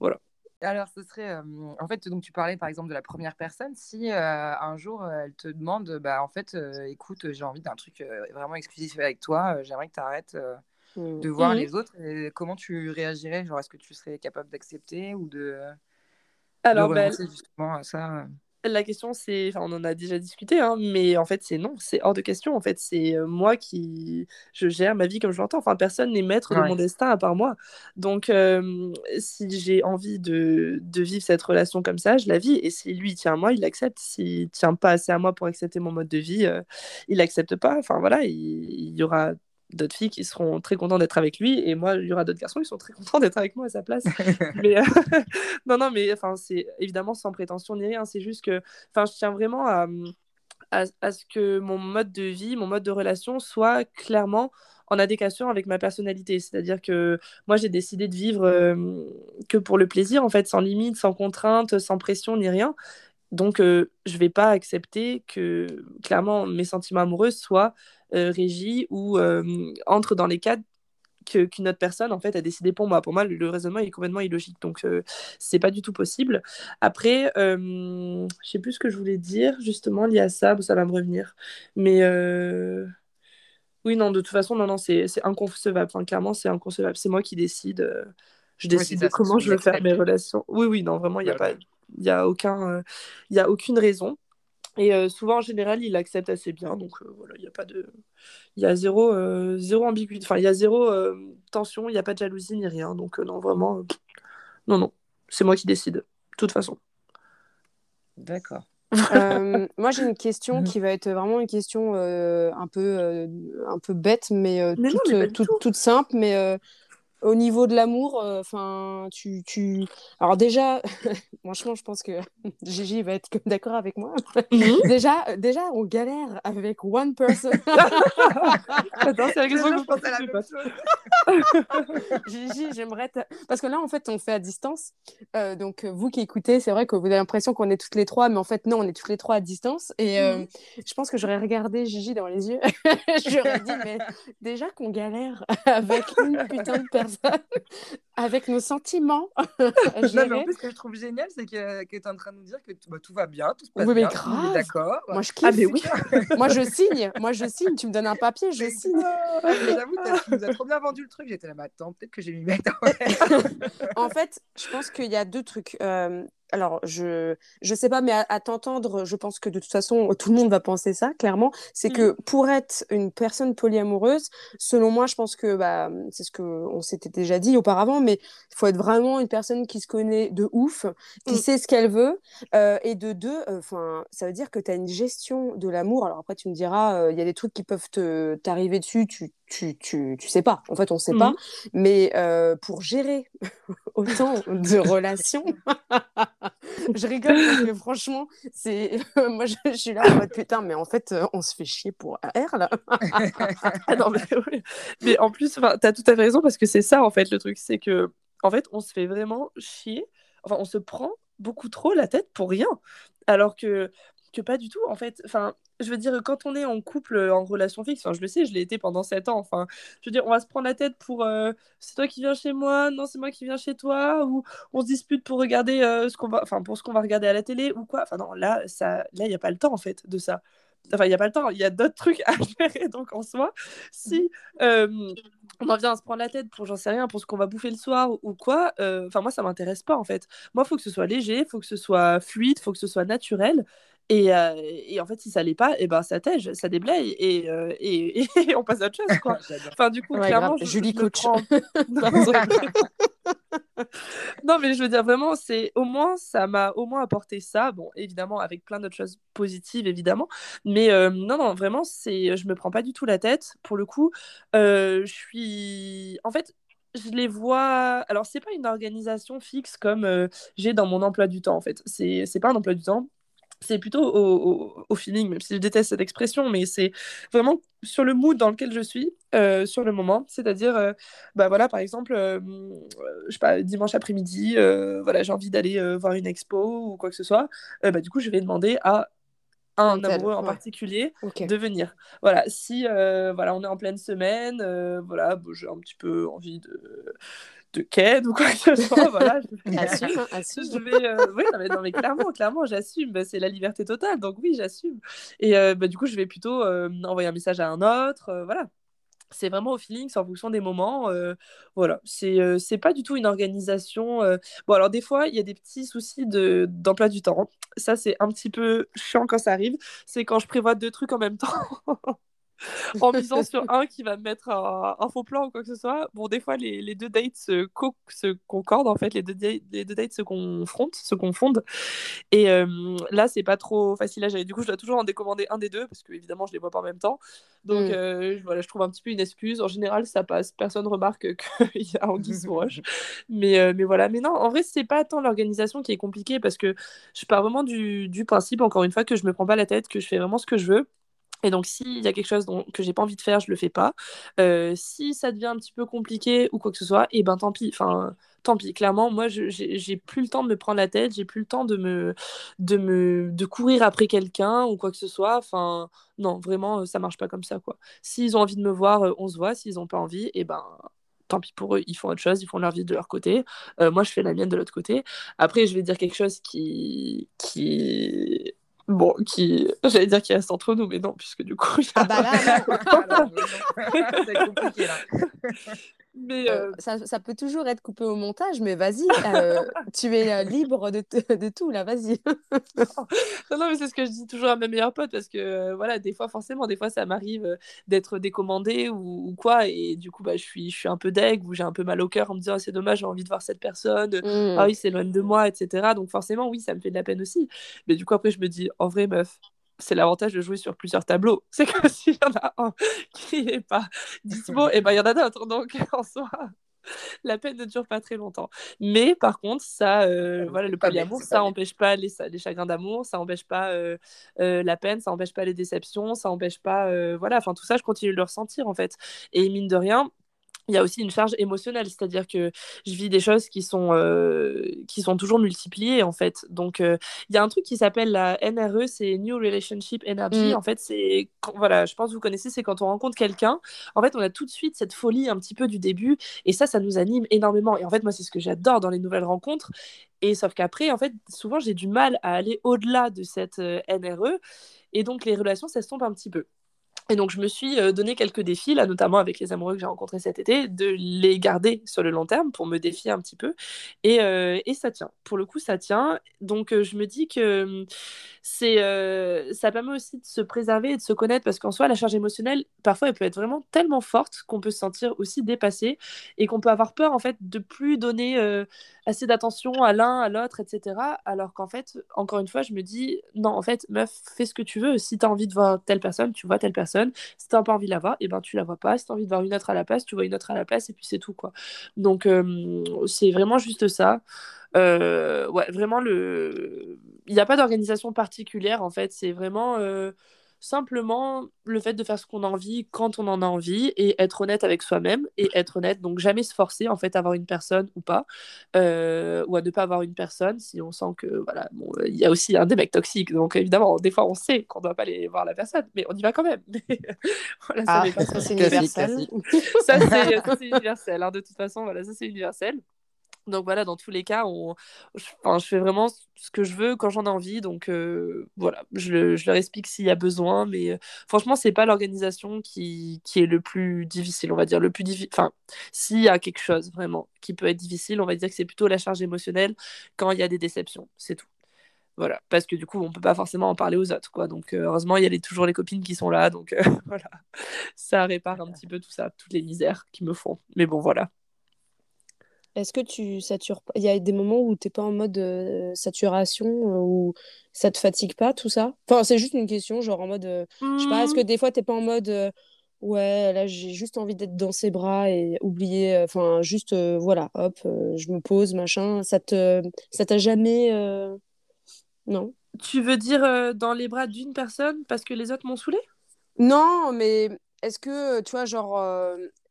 Speaker 3: Voilà.
Speaker 1: Alors, ce serait, en fait, donc tu parlais par exemple de la première personne. Si un jour elle te demande, bah en fait, écoute, j'ai envie d'un truc vraiment exclusif avec toi, j'aimerais que tu arrêtes mmh. de voir mmh. les autres. comment tu réagirais? Genre, est-ce que tu serais capable d'accepter ou de,
Speaker 3: Alors, de ben, justement à ça la question, c'est, enfin, on en a déjà discuté, hein, mais en fait, c'est non, c'est hors de question. En fait, c'est euh, moi qui, je gère ma vie comme je l'entends. Enfin, personne n'est maître de mon destin à part moi. Donc, si j'ai envie de, de, vivre cette relation comme ça, je la vis. Et si lui tient à moi, il accepte. S'il tient pas assez à moi pour accepter mon mode de vie, euh, il accepte pas. Enfin voilà, il, il y aura d'autres filles qui seront très contentes d'être avec lui. Et moi il y aura d'autres garçons qui sont très contents d'être avec moi à sa place. Mais euh, non non mais enfin c'est évidemment sans prétention ni rien. C'est juste que enfin je tiens vraiment à, à, ce que mon mode de vie mon mode de relation soit clairement en adéquation avec ma personnalité. C'est-à-dire que moi j'ai décidé de vivre euh, que pour le plaisir en fait sans limite sans contrainte sans pression ni rien. Donc, euh, je ne vais pas accepter que, clairement, mes sentiments amoureux soient euh, régis ou euh, entrent dans les cadres qu'une autre personne, en fait, a décidé pour moi. Pour moi, le, raisonnement est complètement illogique. Donc, c'est pas du tout possible. Après, je sais plus ce que je voulais dire, justement, lié à ça, ça va me revenir. Mais... Oui, non, de toute façon, non, non, c'est inconcevable. Enfin, clairement, c'est inconcevable. C'est moi qui décide. je décide de comment je veux faire mes relations. Oui, oui, non, vraiment, il n'y a pas il n'y a, aucun, euh, il y a aucune raison. Et euh, souvent, en général, il accepte assez bien. Donc euh, voilà, il n'y a pas de. Il y a zéro, zéro ambiguïté. Enfin, il y a zéro tension, il n'y a pas de jalousie ni rien. Donc non, vraiment. non, non. C'est moi qui décide. De toute façon.
Speaker 1: D'accord.
Speaker 2: moi, j'ai une question mhm. qui va être vraiment une question un, peu, un peu bête, mais, toute, toute, simple. Mais au niveau de l'amour, euh, enfin, tu, tu. Alors déjà, franchement, je pense que Gigi va être d'accord avec moi. Mhm. déjà, déjà, on galère avec one person.
Speaker 3: Attends, c'est que je pense à la même
Speaker 2: chose. Gigi, j'aimerais. Parce que là, en fait, on fait à distance. Euh, donc, vous qui écoutez, c'est vrai que vous avez l'impression qu'on est toutes les trois, mais en fait, non, on est toutes les trois à distance. Et euh, mhm. je pense que j'aurais regardé Gigi dans les yeux. j'aurais dit, mais déjà qu'on galère avec une putain de personne avec nos sentiments.
Speaker 1: non, mais en plus, ce que je trouve génial, c'est que, que tu es en train de nous dire que bah, tout va bien, tout se passe oui, bien,
Speaker 2: grave.
Speaker 1: d'accord.
Speaker 2: Moi, je kiffe. Ah, mais oui. moi, je signe. Moi, je signe. Tu me donnes un papier, je signe.
Speaker 1: J'avoue, tu nous as trop bien vendu le truc. J'étais là, mais attends, peut-être que j'ai mis mettre
Speaker 2: en fait, je pense qu'il y a deux trucs. Euh, alors je je sais pas, mais à, t'entendre, je pense que de toute façon tout le monde va penser ça clairement. C'est que mmh. pour être une personne polyamoureuse, selon moi, je pense que bah c'est ce que on s'était déjà dit auparavant, mais il faut être vraiment une personne qui se connaît de ouf, qui mmh. sait ce qu'elle veut, euh, et de deux, euh, enfin ça veut dire que tu as une gestion de l'amour. Alors après tu me diras, euh, il y a des trucs qui peuvent te t'arriver dessus, tu tu, tu, tu sais pas. En fait, on sait pas. Mmh. Mais pour gérer autant de relations, je rigole parce que franchement, c'est moi je, suis là en mode putain, mais en fait, on se fait chier pour R là.
Speaker 3: Ah non, mais, mais en plus, tu as tout à fait raison parce que c'est ça en fait le truc, c'est que en fait, on se fait vraiment chier. Enfin, on se prend beaucoup trop la tête pour rien. Alors que que pas du tout en fait enfin je veux dire quand on est en couple en relation fixe enfin je le sais je l'ai été pendant 7 ans enfin je veux dire on va se prendre la tête pour euh, c'est toi qui viens chez moi non c'est moi qui viens chez toi ou on se dispute pour regarder euh, ce qu'on va enfin pour ce qu'on va regarder à la télé ou quoi enfin non là ça là il y a pas le temps en fait de ça Enfin, il n'y a pas le temps, il y a d'autres trucs à gérer. Donc, en soi, si euh, on en vient à se prendre la tête pour, j'en sais rien, pour ce qu'on va bouffer le soir ou quoi, enfin, moi, ça m'intéresse pas, en fait. Moi, il faut que ce soit léger, il faut que ce soit fluide, il faut que ce soit naturel. Et, euh, et, en fait, si ça l'est pas, et eh ben ça tège, ça déblaye et, euh, et, et, on passe à autre chose. Quoi. enfin, du coup, clairement, je,
Speaker 2: Julie Coach.
Speaker 3: Prends... non, mais je veux dire, vraiment, c'est au moins, ça m'a au moins apporté ça. Bon, évidemment, avec plein d'autres choses positives, évidemment. Mais euh, non, non, vraiment, c'est, je me prends pas du tout la tête. Pour le coup, je suis. En fait, je les vois. Alors, c'est pas une organisation fixe comme j'ai dans mon emploi du temps, en fait. C'est, c'est pas un emploi du temps c'est plutôt au, feeling, même si je déteste cette expression, mais c'est vraiment sur le mood dans lequel je suis, euh, sur le moment. C'est-à-dire, euh, bah voilà, par exemple, euh, je sais pas, dimanche après-midi, voilà, j'ai envie d'aller voir une expo ou quoi que ce soit. bah, du coup, je vais demander à un amoureux en particulier de venir. Voilà, si voilà, on est en pleine semaine, voilà, j'ai un petit peu envie de de Ken ou quoi que ce soit. Voilà, je, assume, hein, assume. Je vais, euh, oui, non mais, clairement, clairement, j'assume. Bah, c'est la liberté totale, donc oui, j'assume. Et euh, bah, du coup, je vais plutôt euh, envoyer un message à un autre. voilà. C'est vraiment au feeling, c'est en fonction des moments. voilà, c'est c'est pas du tout une organisation. Bon, alors des fois, il y a des petits soucis d'emploi du temps. Ça, c'est un petit peu chiant quand ça arrive. C'est quand je prévois deux trucs en même temps. en misant sur un qui va me mettre un, faux plan ou quoi que ce soit. Bon, des fois, les, les deux dates se, se, concordent, en fait, les deux, les deux dates se confrontent, se confondent. Et euh, là, c'est pas trop facile à gérer. Du coup, je dois toujours en décommander un des deux, parce que évidemment, je les vois pas en même temps. Donc, mm. euh, voilà, je trouve un petit peu une excuse. En général, ça passe. Personne remarque qu'il y a Anguille sous roche. Mais, euh, mais voilà. Mais non, en vrai, c'est pas tant l'organisation qui est compliquée, parce que je pars vraiment du, du principe, encore une fois, que je me prends pas la tête, que je fais vraiment ce que je veux. Et donc, s'il y a quelque chose dont, que j'ai pas envie de faire, je le fais pas. Euh, si ça devient un petit peu compliqué ou quoi que ce soit, et eh ben tant pis. Enfin, tant pis. Clairement, moi, j'ai plus le temps de me prendre la tête, j'ai plus le temps de me, de me, de courir après quelqu'un ou quoi que ce soit. Enfin, non, vraiment, ça marche pas comme ça, quoi. S'ils ont envie de me voir, euh, on se voit. S'ils ont pas envie, et eh ben tant pis pour eux, ils font autre chose, ils font leur vie de leur côté. Euh, moi, je fais la mienne de l'autre côté. Après, je vais dire quelque chose qui, qui Bon, qui, j'allais dire qu'il reste entre nous, mais non, puisque du coup. Ah bah là,
Speaker 2: c'est compliqué là. Mais euh, euh, ça, ça, peut toujours être coupé au montage, mais vas-y, euh, tu es libre de, de, tout là, vas-y.
Speaker 3: non, non, mais c'est ce que je dis toujours à mes meilleurs potes parce que voilà, des fois, forcément, des fois, ça m'arrive d'être décommandé ou, quoi, et du coup, bah, je suis, je suis un peu deg ou j'ai un peu mal au cœur en me disant, ah, c'est dommage, j'ai envie de voir cette personne, mmh. ah oui, c'est loin de moi, etc. Donc, forcément, oui, ça me fait de la peine aussi. Mais du coup, après, je me dis, en vrai, meuf, c'est l'avantage de jouer sur plusieurs tableaux. C'est que s'il y en a un qui n'est pas dispo, et eh ben il y en a d'autres. Donc en soi, la peine ne dure pas très longtemps. Mais par contre, ça, euh, voilà, le polyamour, ça n'empêche pas les, les, chagrins d'amour, ça n'empêche pas euh, euh, la peine, ça n'empêche pas les déceptions, ça n'empêche pas, voilà, enfin tout ça, je continue de le ressentir en fait. Et mine de rien, il y a aussi une charge émotionnelle, c'est-à-dire que je vis des choses qui sont, euh, qui sont toujours multipliées, en fait. Donc, euh, il y a un truc qui s'appelle la NRE, c'est New Relationship Energy. Mm. En fait, c'est, voilà, je pense que vous connaissez, c'est quand on rencontre quelqu'un, en fait, on a tout de suite cette folie un petit peu du début, et ça, ça nous anime énormément. Et en fait, moi, c'est ce que j'adore dans les nouvelles rencontres. Et sauf qu'après, en fait, souvent, j'ai du mal à aller au-delà de cette euh, NRE, et donc les relations, ça se tombe un petit peu. Et donc, je me suis euh, donné quelques défis, là, notamment avec les amoureux que j'ai rencontrés cet été, de les garder sur le long terme pour me défier un petit peu. Et, euh, ça tient. Pour le coup, ça tient. Donc, euh, je me dis que c'est, ça permet aussi de se préserver et de se connaître parce qu'en soi, la charge émotionnelle, parfois, elle peut être vraiment tellement forte qu'on peut se sentir aussi dépassé et qu'on peut avoir peur, en fait, de plus donner assez d'attention à l'un, à l'autre, etc. Alors qu'en fait, encore une fois, je me dis, non, en fait, meuf, fais ce que tu veux. Si tu as envie de voir telle personne, tu vois telle personne. Si tu n'as pas envie de la voir, et eh ben, tu la vois pas. Si tu as envie de voir une autre à la place, tu vois une autre à la place, et puis c'est tout, quoi. Donc, euh, c'est vraiment juste ça. Euh, ouais, vraiment, le... il n'y a pas d'organisation particulière, en fait. C'est vraiment... Euh, simplement le fait de faire ce qu'on a envie quand on en a envie et être honnête avec soi-même et être honnête donc jamais se forcer en fait à avoir une personne ou pas euh, ou à ne pas avoir une personne si on sent que voilà bon il y a aussi un des mecs toxiques donc évidemment des fois on sait qu'on ne doit pas aller voir la personne mais on y va quand même. Voilà, ça ah, c'est universel. ça c'est universel hein, de toute façon voilà ça c'est universel donc voilà, dans tous les cas, on... je, je fais vraiment ce que je veux quand j'en ai envie. Donc euh, voilà, je, je, leur explique s'il y a besoin. Mais euh, franchement, c'est pas l'organisation qui, qui, est le plus difficile, on va dire. Le plus difficile. Enfin, s'il y a quelque chose vraiment qui peut être difficile, on va dire que c'est plutôt la charge émotionnelle quand il y a des déceptions. C'est tout. Voilà, parce que du coup, on peut pas forcément en parler aux autres, quoi. Donc, euh, heureusement, il y a toujours les copines qui sont là, donc voilà, ça répare un petit peu tout ça, toutes les misères qui me font. Mais bon, voilà.
Speaker 2: Est-ce que tu satures Il y a des moments où tu n'es pas en mode euh, saturation, euh, où ça te fatigue pas, tout ça? Enfin, c'est juste une question, genre en mode. Euh, je sais pas, est-ce que mmh. des fois, tu n'es pas en mode. ouais, là, j'ai juste envie d'être dans ses bras et oublier. Enfin, juste, voilà, hop, je me pose, machin. Ça te, ça t'a jamais. Non?
Speaker 3: Tu veux dire dans les bras d'une personne parce que les autres m'ont saoulé
Speaker 2: Non, mais est-ce que, tu vois, genre,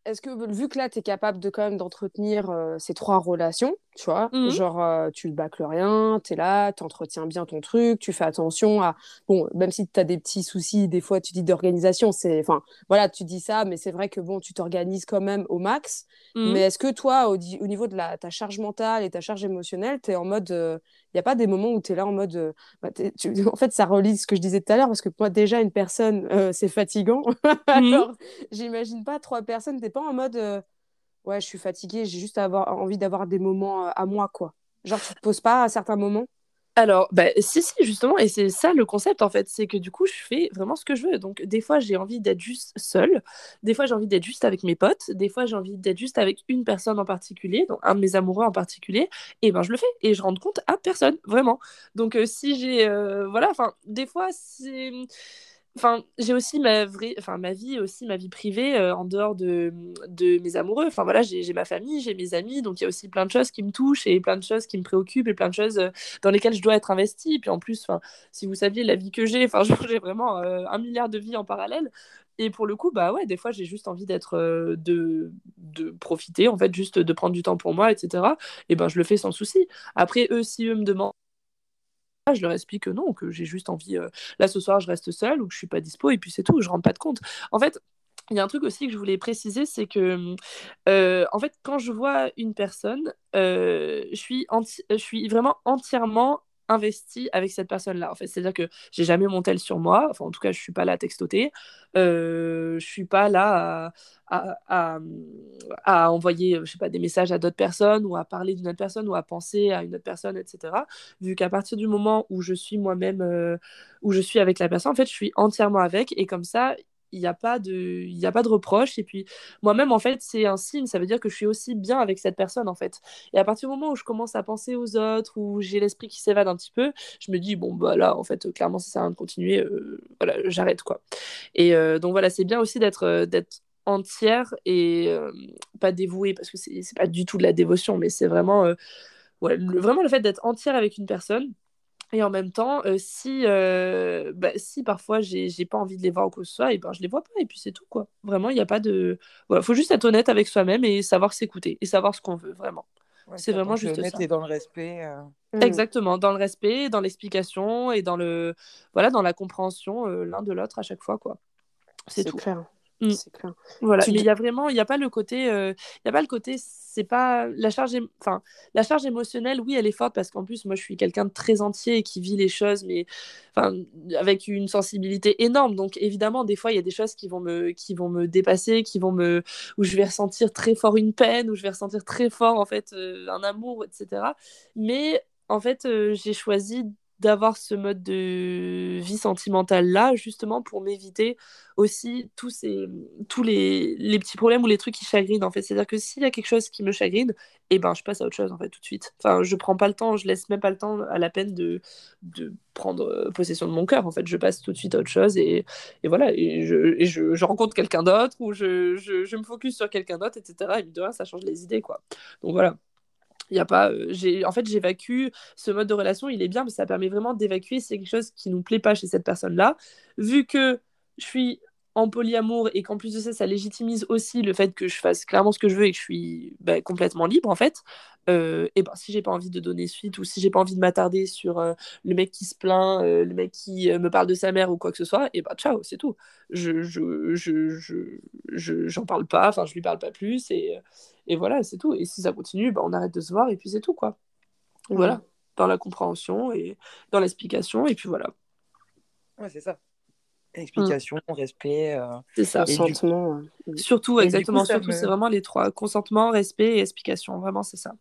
Speaker 2: est-ce que vu que là, tu es capable de quand même d'entretenir euh, ces trois relations, tu vois, mmh genre euh, tu ne bâcles rien, tu es là, tu entretiens bien ton truc, tu fais attention à... Bon, même si tu as des petits soucis, des fois tu dis d'organisation, c'est... Enfin, voilà, tu dis ça, mais c'est vrai que bon, tu t'organises quand même au max. Mmh mais est-ce que toi, au, niveau de la, ta charge mentale et ta charge émotionnelle, tu es en mode... Euh, n'y a pas des moments où tu es là en mode... Bah, en fait, ça relie ce que je disais tout à l'heure, parce que moi, déjà, une personne, c'est fatigant. Mmh Alors, j'imagine pas trois personnes, pas en mode euh, ouais, je suis fatiguée, j'ai juste avoir, envie d'avoir des moments euh, à moi, quoi. Genre, tu te poses pas à certains moments?
Speaker 3: Alors, bah, si, si, justement, et c'est ça le concept en fait, c'est que du coup, je fais vraiment ce que je veux. Donc, des fois, j'ai envie d'être juste seule, des fois, j'ai envie d'être juste avec mes potes, des fois, j'ai envie d'être juste avec une personne en particulier, donc un de mes amoureux en particulier, et ben je le fais, et je rends compte à personne, vraiment. Donc, euh, si j'ai. voilà, enfin, des fois, c'est enfin j'ai aussi ma vraie enfin ma vie aussi ma vie privée euh, en dehors de, de mes amoureux. Enfin voilà j'ai ma famille j'ai mes amis donc il y a aussi plein de choses qui me touchent et plein de choses qui me préoccupent et plein de choses euh, dans lesquelles je dois être investie. Puis en plus enfin si vous saviez la vie que j'ai enfin j'ai vraiment euh, un milliard de vies en parallèle. Et pour le coup bah ouais des fois j'ai juste envie d'être de, de profiter en fait juste de prendre du temps pour moi etc et ben je le fais sans souci. Après eux si eux me demandent je leur explique que non, que j'ai juste envie, euh, là ce soir je reste seule ou que je suis pas dispo et puis c'est tout, je rends pas de compte. En fait, il y a un truc aussi que je voulais préciser, c'est que euh, en fait, quand je vois une personne, euh, je suis vraiment entièrement investi avec cette personne-là. En fait, c'est-à-dire que j'ai jamais mon tel sur moi. Enfin, en tout cas, je suis pas là à textoter. Euh, je suis pas là à, envoyer, je sais pas, des messages à d'autres personnes ou à parler d'une autre personne ou à penser à une autre personne, etc. Vu qu'à partir du moment où je suis moi-même, euh, où je suis avec la personne, en fait, je suis entièrement avec et comme ça, il n'y a pas de il a pas de reproche. Et puis moi-même en fait c'est un signe. Ça veut dire que je suis aussi bien avec cette personne en fait. Et à partir du moment où je commence à penser aux autres où j'ai l'esprit qui s'évade un petit peu je me dis bon bah là en fait clairement ça sert à rien de continuer euh, voilà j'arrête quoi. Et euh, donc voilà c'est bien aussi d'être euh, d'être entière et pas dévouée parce que c'est pas du tout de la dévotion mais c'est vraiment vraiment le fait d'être entière avec une personne et en même temps, euh, si, euh, bah, si parfois j'ai pas envie de les voir ou quoi que ce soit, et ben je les vois pas, et puis c'est tout, quoi. Vraiment, il n'y a pas de. Voilà, faut juste être honnête avec soi-même et savoir s'écouter et savoir ce qu'on veut, vraiment. c'est vraiment juste
Speaker 1: honnête
Speaker 3: ça.
Speaker 1: Et dans le respect. Euh.
Speaker 3: Mmh. Exactement, dans le respect, dans l'explication et dans le voilà, dans la compréhension l'un de l'autre à chaque fois, quoi. C'est tout.
Speaker 2: Clair.
Speaker 3: Mmh. C'est clair. Voilà, mais il y a vraiment, il n'y a pas le côté, il y a pas le côté c'est pas la charge enfin la charge émotionnelle oui elle est forte parce qu'en plus moi je suis quelqu'un de très entier et qui vit les choses mais enfin avec une sensibilité énorme donc évidemment des fois il y a des choses qui vont me qui vont me dépasser qui vont me où je vais ressentir très fort une peine où je vais ressentir très fort en fait euh, un amour etc mais en fait euh, j'ai choisi d'avoir ce mode de vie sentimentale là justement pour m'éviter aussi tous ces tous les, les, petits problèmes ou les trucs qui chagrinent en fait. C'est à dire que s'il y a quelque chose qui me chagrine et eh ben je passe à autre chose en fait tout de suite. Enfin je prends pas le temps je laisse même pas le temps à la peine de, de prendre euh, possession de mon cœur en fait. Je passe tout de suite à autre chose et, et voilà. Et je, je rencontre quelqu'un d'autre ou je, je, me focus sur quelqu'un d'autre etc et de rien ça change les idées quoi. Donc voilà il y a pas euh, j'ai en fait j'évacue ce mode de relation il est bien mais ça permet vraiment d'évacuer c'est quelque chose qui nous plaît pas chez cette personne là vu que je suis en polyamour et qu'en plus de ça, ça légitimise aussi le fait que je fasse clairement ce que je veux et que je suis bah, complètement libre en fait, euh, et ben si j'ai pas envie de donner suite ou si j'ai pas envie de m'attarder sur euh, le mec qui se plaint, euh, le mec qui me parle de sa mère ou quoi que ce soit, et ben ciao, c'est tout. Je je, je, je, j'en parle pas, enfin je lui parle pas plus et, et voilà, c'est tout. Et si ça continue, ben, on arrête de se voir et puis c'est tout quoi. Voilà, dans la compréhension et dans l'explication et puis voilà.
Speaker 1: Ouais, c'est ça. Mmh. explication, respect. Euh,
Speaker 3: c'est ça. Consentement. Surtout, exactement. surtout, c'est vraiment les trois consentement, respect et explication. Vraiment, c'est ça.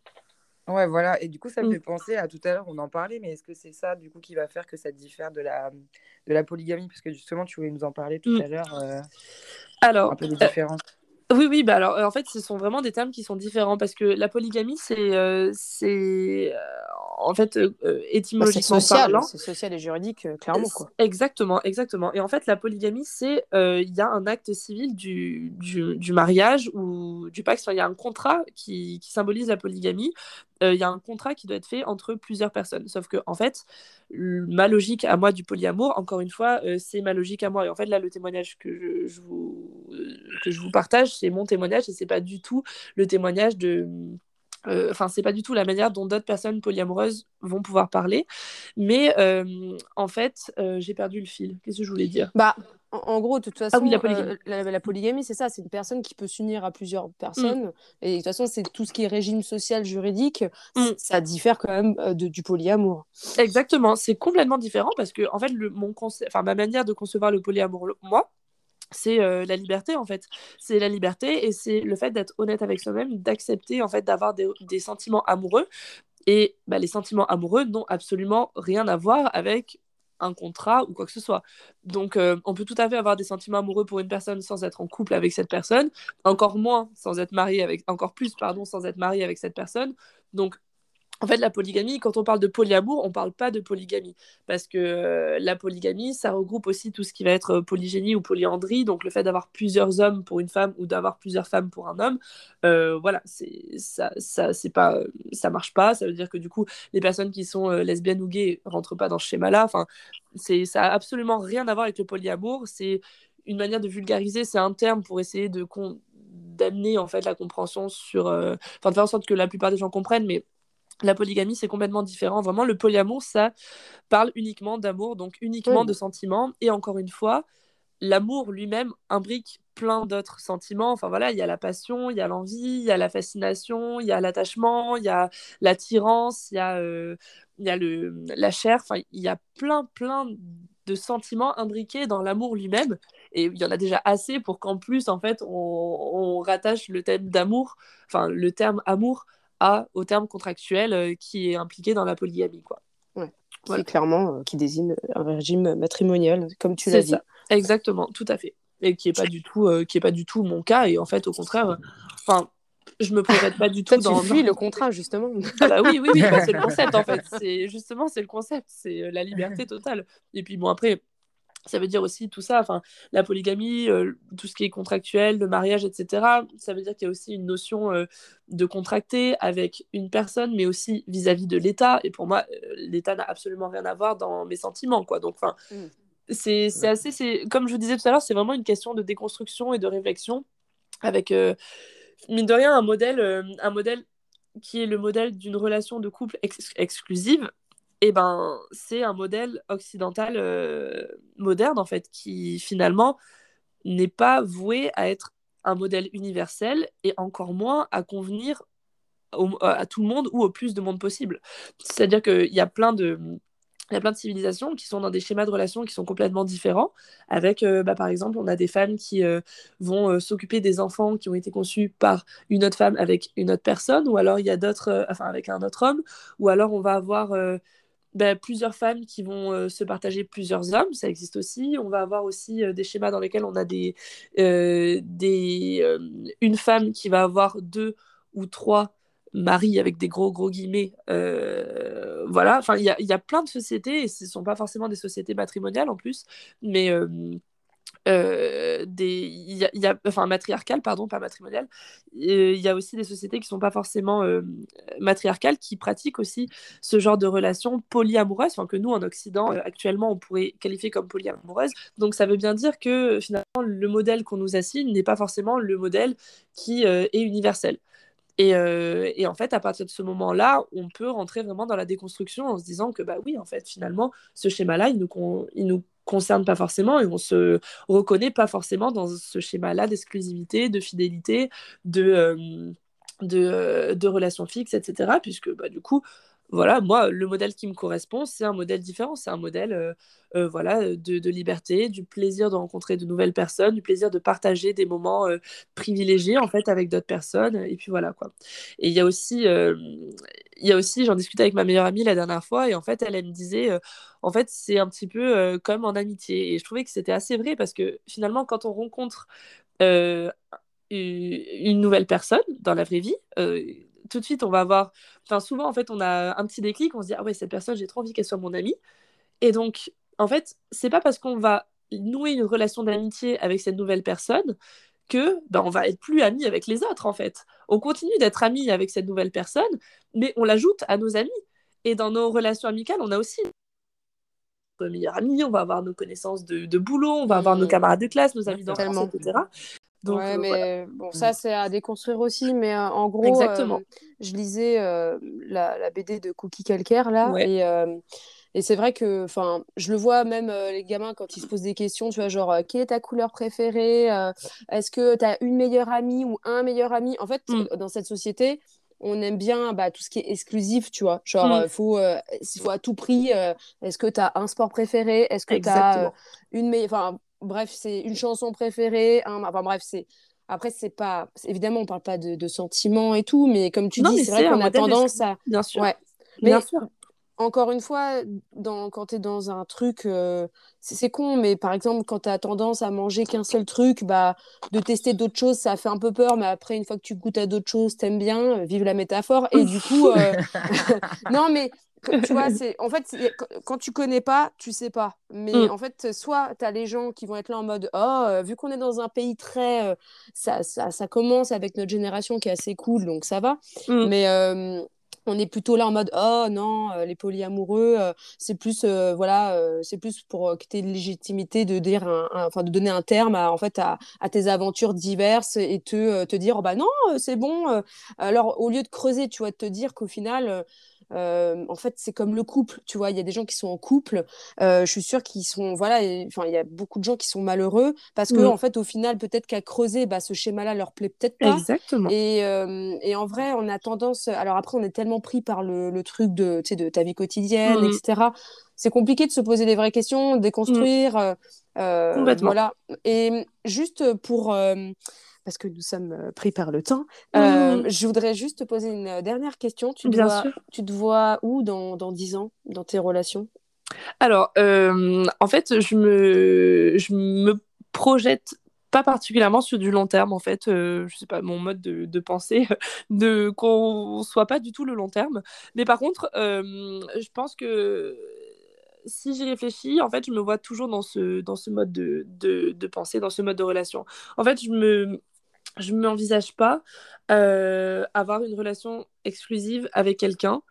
Speaker 1: Ouais, voilà. Et du coup, ça me mmh. fait penser à tout à l'heure, on en parlait, mais est-ce que c'est ça, du coup, qui va faire que ça diffère de la, de la polygamie? Parce que justement, tu voulais nous en parler tout mmh. à l'heure. Euh,
Speaker 3: Alors,
Speaker 1: un peu des euh, différences.
Speaker 3: Oui, oui, bah alors en fait, ce sont vraiment des termes qui sont différents parce que la polygamie, c'est, c'est en fait, euh,
Speaker 2: Bah, c'est
Speaker 3: étymologiquement
Speaker 2: social,
Speaker 3: parlant.
Speaker 2: c'est social et juridique, euh, clairement, quoi.
Speaker 3: Exactement, exactement. Et en fait, la polygamie, c'est euh, il y a un acte civil du, du, du mariage ou du pacte. Enfin, il y a un contrat qui, qui symbolise la polygamie. Euh, Il y a un contrat qui doit être fait entre plusieurs personnes. Sauf que, en fait, ma logique à moi du polyamour, encore une fois, euh, c'est ma logique à moi. Et en fait, là, le témoignage que je, vous, euh, que je vous partage, c'est mon témoignage et c'est pas du tout le témoignage de. euh, Enfin, c'est pas du tout la manière dont d'autres personnes polyamoureuses vont pouvoir parler. Mais euh, en fait, euh, j'ai perdu le fil. Qu'est-ce que je voulais dire?
Speaker 2: Bah, en, en gros, de toute façon,
Speaker 3: Ah oui, la polygamie.
Speaker 2: euh, la, la polygamie, c'est ça, c'est une personne qui peut s'unir à plusieurs personnes. Et de toute façon, c'est tout ce qui est régime social, juridique,
Speaker 3: Mm.
Speaker 2: ça diffère quand même euh, de, du polyamour.
Speaker 3: Exactement, c'est complètement différent parce que en fait, le, mon conce- enfin, ma manière de concevoir le polyamour, moi, c'est euh, la liberté en fait. C'est la liberté et c'est le fait d'être honnête avec soi-même, d'accepter en fait d'avoir des, des sentiments amoureux. Et bah, les sentiments amoureux n'ont absolument rien à voir avec un contrat ou quoi que ce soit. Donc, euh, on peut tout à fait avoir des sentiments amoureux pour une personne sans être en couple avec cette personne, encore moins sans être marié avec, encore plus, pardon, sans être marié avec cette personne. Donc, en fait, la polygamie, quand on parle de polyamour, on ne parle pas de polygamie. Parce que euh, la polygamie, ça regroupe aussi tout ce qui va être euh, polygénie ou polyandrie. Donc, le fait d'avoir plusieurs hommes pour une femme ou d'avoir plusieurs femmes pour un homme, euh, voilà, ça, ça, pas, ça marche pas. Ça veut dire que du coup, les personnes qui sont euh, lesbiennes ou gays rentrent pas dans ce schéma-là. Enfin, ça a absolument rien à voir avec le polyamour. C'est une manière de vulgariser, c'est un terme pour essayer de d'amener en fait la compréhension sur, euh, enfin, de faire en sorte que la plupart des gens comprennent, mais la polygamie, c'est complètement différent. Vraiment, le polyamour, ça parle uniquement d'amour, donc uniquement
Speaker 2: Oui.
Speaker 3: de sentiments. Et encore une fois, l'amour lui-même imbrique plein d'autres sentiments. Enfin voilà, il y a la passion, il y a l'envie, il y a la fascination, il y a l'attachement, il y a l'attirance, il y a, euh, il y a le, la chair. Enfin, il y a plein, plein de sentiments imbriqués dans l'amour lui-même. Et il y en a déjà assez pour qu'en plus, en fait, on, on rattache le thème d'amour, enfin le terme amour à, au terme contractuel euh, qui est impliqué dans la polygamie. Quoi. Voilà.
Speaker 2: clairement, euh, qui désigne un régime matrimonial, comme tu l'as dit.
Speaker 3: Exactement, tout à fait. Et qui n'est pas, du tout, euh, qui est pas du tout mon cas. Et en fait, au contraire, enfin, je me projette pas du tout dans.
Speaker 2: tu fuis le contrat, justement.
Speaker 3: Ah bah oui, oui, oui, bah, c'est le concept en fait. C'est justement c'est le concept, c'est la liberté totale. Et puis bon après, ça veut dire aussi tout ça, enfin la polygamie, euh, tout ce qui est contractuel, le mariage, etc. Ça veut dire qu'il y a aussi une notion euh, de contracter avec une personne, mais aussi vis-à-vis de l'État. Et pour moi, euh, l'État n'a absolument rien à voir dans mes sentiments, quoi. Donc enfin,
Speaker 2: Mm.
Speaker 3: c'est c'est assez, c'est comme je vous disais tout à l'heure, c'est vraiment une question de déconstruction et de réflexion avec euh, mine de rien un modèle, euh, un modèle qui est le modèle d'une relation de couple ex- exclusive, et ben c'est un modèle occidental euh, moderne en fait qui finalement n'est pas voué à être un modèle universel et encore moins à convenir au- à tout le monde ou au plus de monde possible. C'est-à-dire qu'il y a plein de il y a plein de civilisations qui sont dans des schémas de relations qui sont complètement différents. Avec, euh, bah, par exemple, on a des femmes qui euh, vont euh, s'occuper des enfants qui ont été conçus par une autre femme avec une autre personne, ou alors il y a d'autres, euh, enfin avec un autre homme, ou alors on va avoir euh, bah, plusieurs femmes qui vont euh, se partager plusieurs hommes, ça existe aussi. On va avoir aussi euh, des schémas dans lesquels on a des, euh, des, une femme qui va avoir deux ou trois maris avec des gros gros guillemets. voilà, enfin il y a, y a plein de sociétés et ce ne sont pas forcément des sociétés matrimoniales en plus, mais euh, des, y y a- enfin matriarcales, pardon, pas matrimoniales. Euh, Il y a aussi des sociétés qui sont pas forcément euh, matriarcales, qui pratiquent aussi ce genre de relations polyamoureuses, que nous en Occident actuellement on pourrait qualifier comme polyamoureuse. Donc ça veut bien dire que finalement le modèle qu'on nous assigne n'est pas forcément le modèle qui est universel. Et, et en fait, à partir de ce moment-là, on peut rentrer vraiment dans la déconstruction en se disant que, bah oui, en fait, finalement, ce schéma-là, il nous concerne pas forcément et on se reconnaît pas forcément dans ce schéma-là d'exclusivité, de fidélité, de, euh, euh, relations fixes, etc. Puisque, bah, du coup, voilà, moi, le modèle qui me correspond, c'est un modèle différent. C'est un modèle euh, euh, voilà, de, liberté, du plaisir de rencontrer de nouvelles personnes, du plaisir de partager des moments euh, privilégiés, en fait, avec d'autres personnes. Et puis voilà, quoi. Et il y a aussi, aussi j'en discutais avec ma meilleure amie la dernière fois, et en fait, elle, elle me disait, en fait, c'est un petit peu comme en amitié. Et je trouvais que c'était assez vrai, parce que finalement, quand on rencontre une nouvelle personne dans la vraie vie, tout de suite, on va avoir. Enfin, souvent, en fait, on a un petit déclic, on se dit, ah ouais, cette personne, j'ai trop envie qu'elle soit mon amie. Et donc, en fait, c'est pas parce qu'on va nouer une relation d'amitié avec cette nouvelle personne que ben, on va être plus amis avec les autres, en fait. On continue d'être amis avec cette nouvelle personne, mais on l'ajoute à nos amis. Et dans nos relations amicales, on a aussi nos meilleurs amis, on va avoir nos connaissances de, de boulot, on va avoir nos mmh. camarades de classe, nos amis d'enfance, etc.
Speaker 2: Donc, ouais, euh, mais bon, ça mmh. c'est à déconstruire aussi, mais euh, en gros, Exactement. Euh, je lisais la, la, BD de Cookie Calcaire là, et, et c'est vrai que, enfin, je le vois même les gamins quand ils se posent des questions, tu vois, genre, quelle est ta couleur préférée Est-ce que tu as une meilleure amie ou un meilleur ami? En fait, mmh. dans cette société, on aime bien bah, tout ce qui est exclusif, tu vois. Genre, il mm. faut, euh, faut à tout prix. Euh, est-ce que tu as un sport préféré? Est-ce que tu as euh, une meilleure. Enfin, bref, c'est une chanson préférée. Enfin, bref, c'est. Après, c'est pas. Évidemment, on parle pas de, sentiments et tout, mais comme tu dis, c'est vrai qu'on a tendance à.
Speaker 3: Bien sûr.
Speaker 2: Ouais. Bien sûr encore une fois, dans, quand tu es dans un truc, euh, c'est con, mais par exemple, quand tu as tendance à manger qu'un seul truc, bah, de tester d'autres choses, ça fait un peu peur, mais après, une fois que tu goûtes à d'autres choses, t'aimes bien, euh, vive la métaphore. Et du coup, euh, non, mais tu vois, c'est en fait, quand tu connais pas, tu sais pas. Mais mm. en fait, soit tu as les gens qui vont être là en mode Oh, vu qu'on est dans un pays très. ça, ça, ça, commence avec notre génération qui est assez cool, donc ça va. Mm. Mais on est plutôt là en mode oh non euh, les polyamoureux euh, c'est plus euh, voilà c'est plus pour que tu aies une légitimité de dire enfin de donner un terme à, en fait à, tes aventures diverses et te, te dire oh, bah non c'est bon alors au lieu de creuser tu vois de te dire qu'au final euh, en fait, c'est comme le couple, tu vois. Il y a des gens qui sont en couple. Euh, je suis sûre qu'ils sont, voilà. Enfin, il y a beaucoup de gens qui sont malheureux parce que, en fait, au final, peut-être qu'à creuser, bah, ce schéma-là leur plaît peut-être pas.
Speaker 3: Exactement.
Speaker 2: Et, euh, et, en vrai, on a tendance. Alors après, on est tellement pris par le, le truc de, de ta vie quotidienne, mmh. etc. C'est compliqué de se poser des vraies questions, déconstruire. Mmh. voilà. Et juste pour parce que nous sommes euh, pris par le temps. Euh, je voudrais juste te poser une euh, dernière question. Tu, Bien sûr. tu te vois où dans, dans 10 ans, dans tes relations?
Speaker 3: Alors, en fait, je me, je me projette pas particulièrement sur du long terme en fait je sais pas mon mode de, de pensée de qu'on soit pas du tout le long terme mais par contre je pense que si j'y réfléchis, en fait, je me vois toujours dans ce, dans ce mode de, de, de, pensée, dans ce mode de relation. En fait, je me, je ne m'envisage pas euh, avoir une relation exclusive avec quelqu'un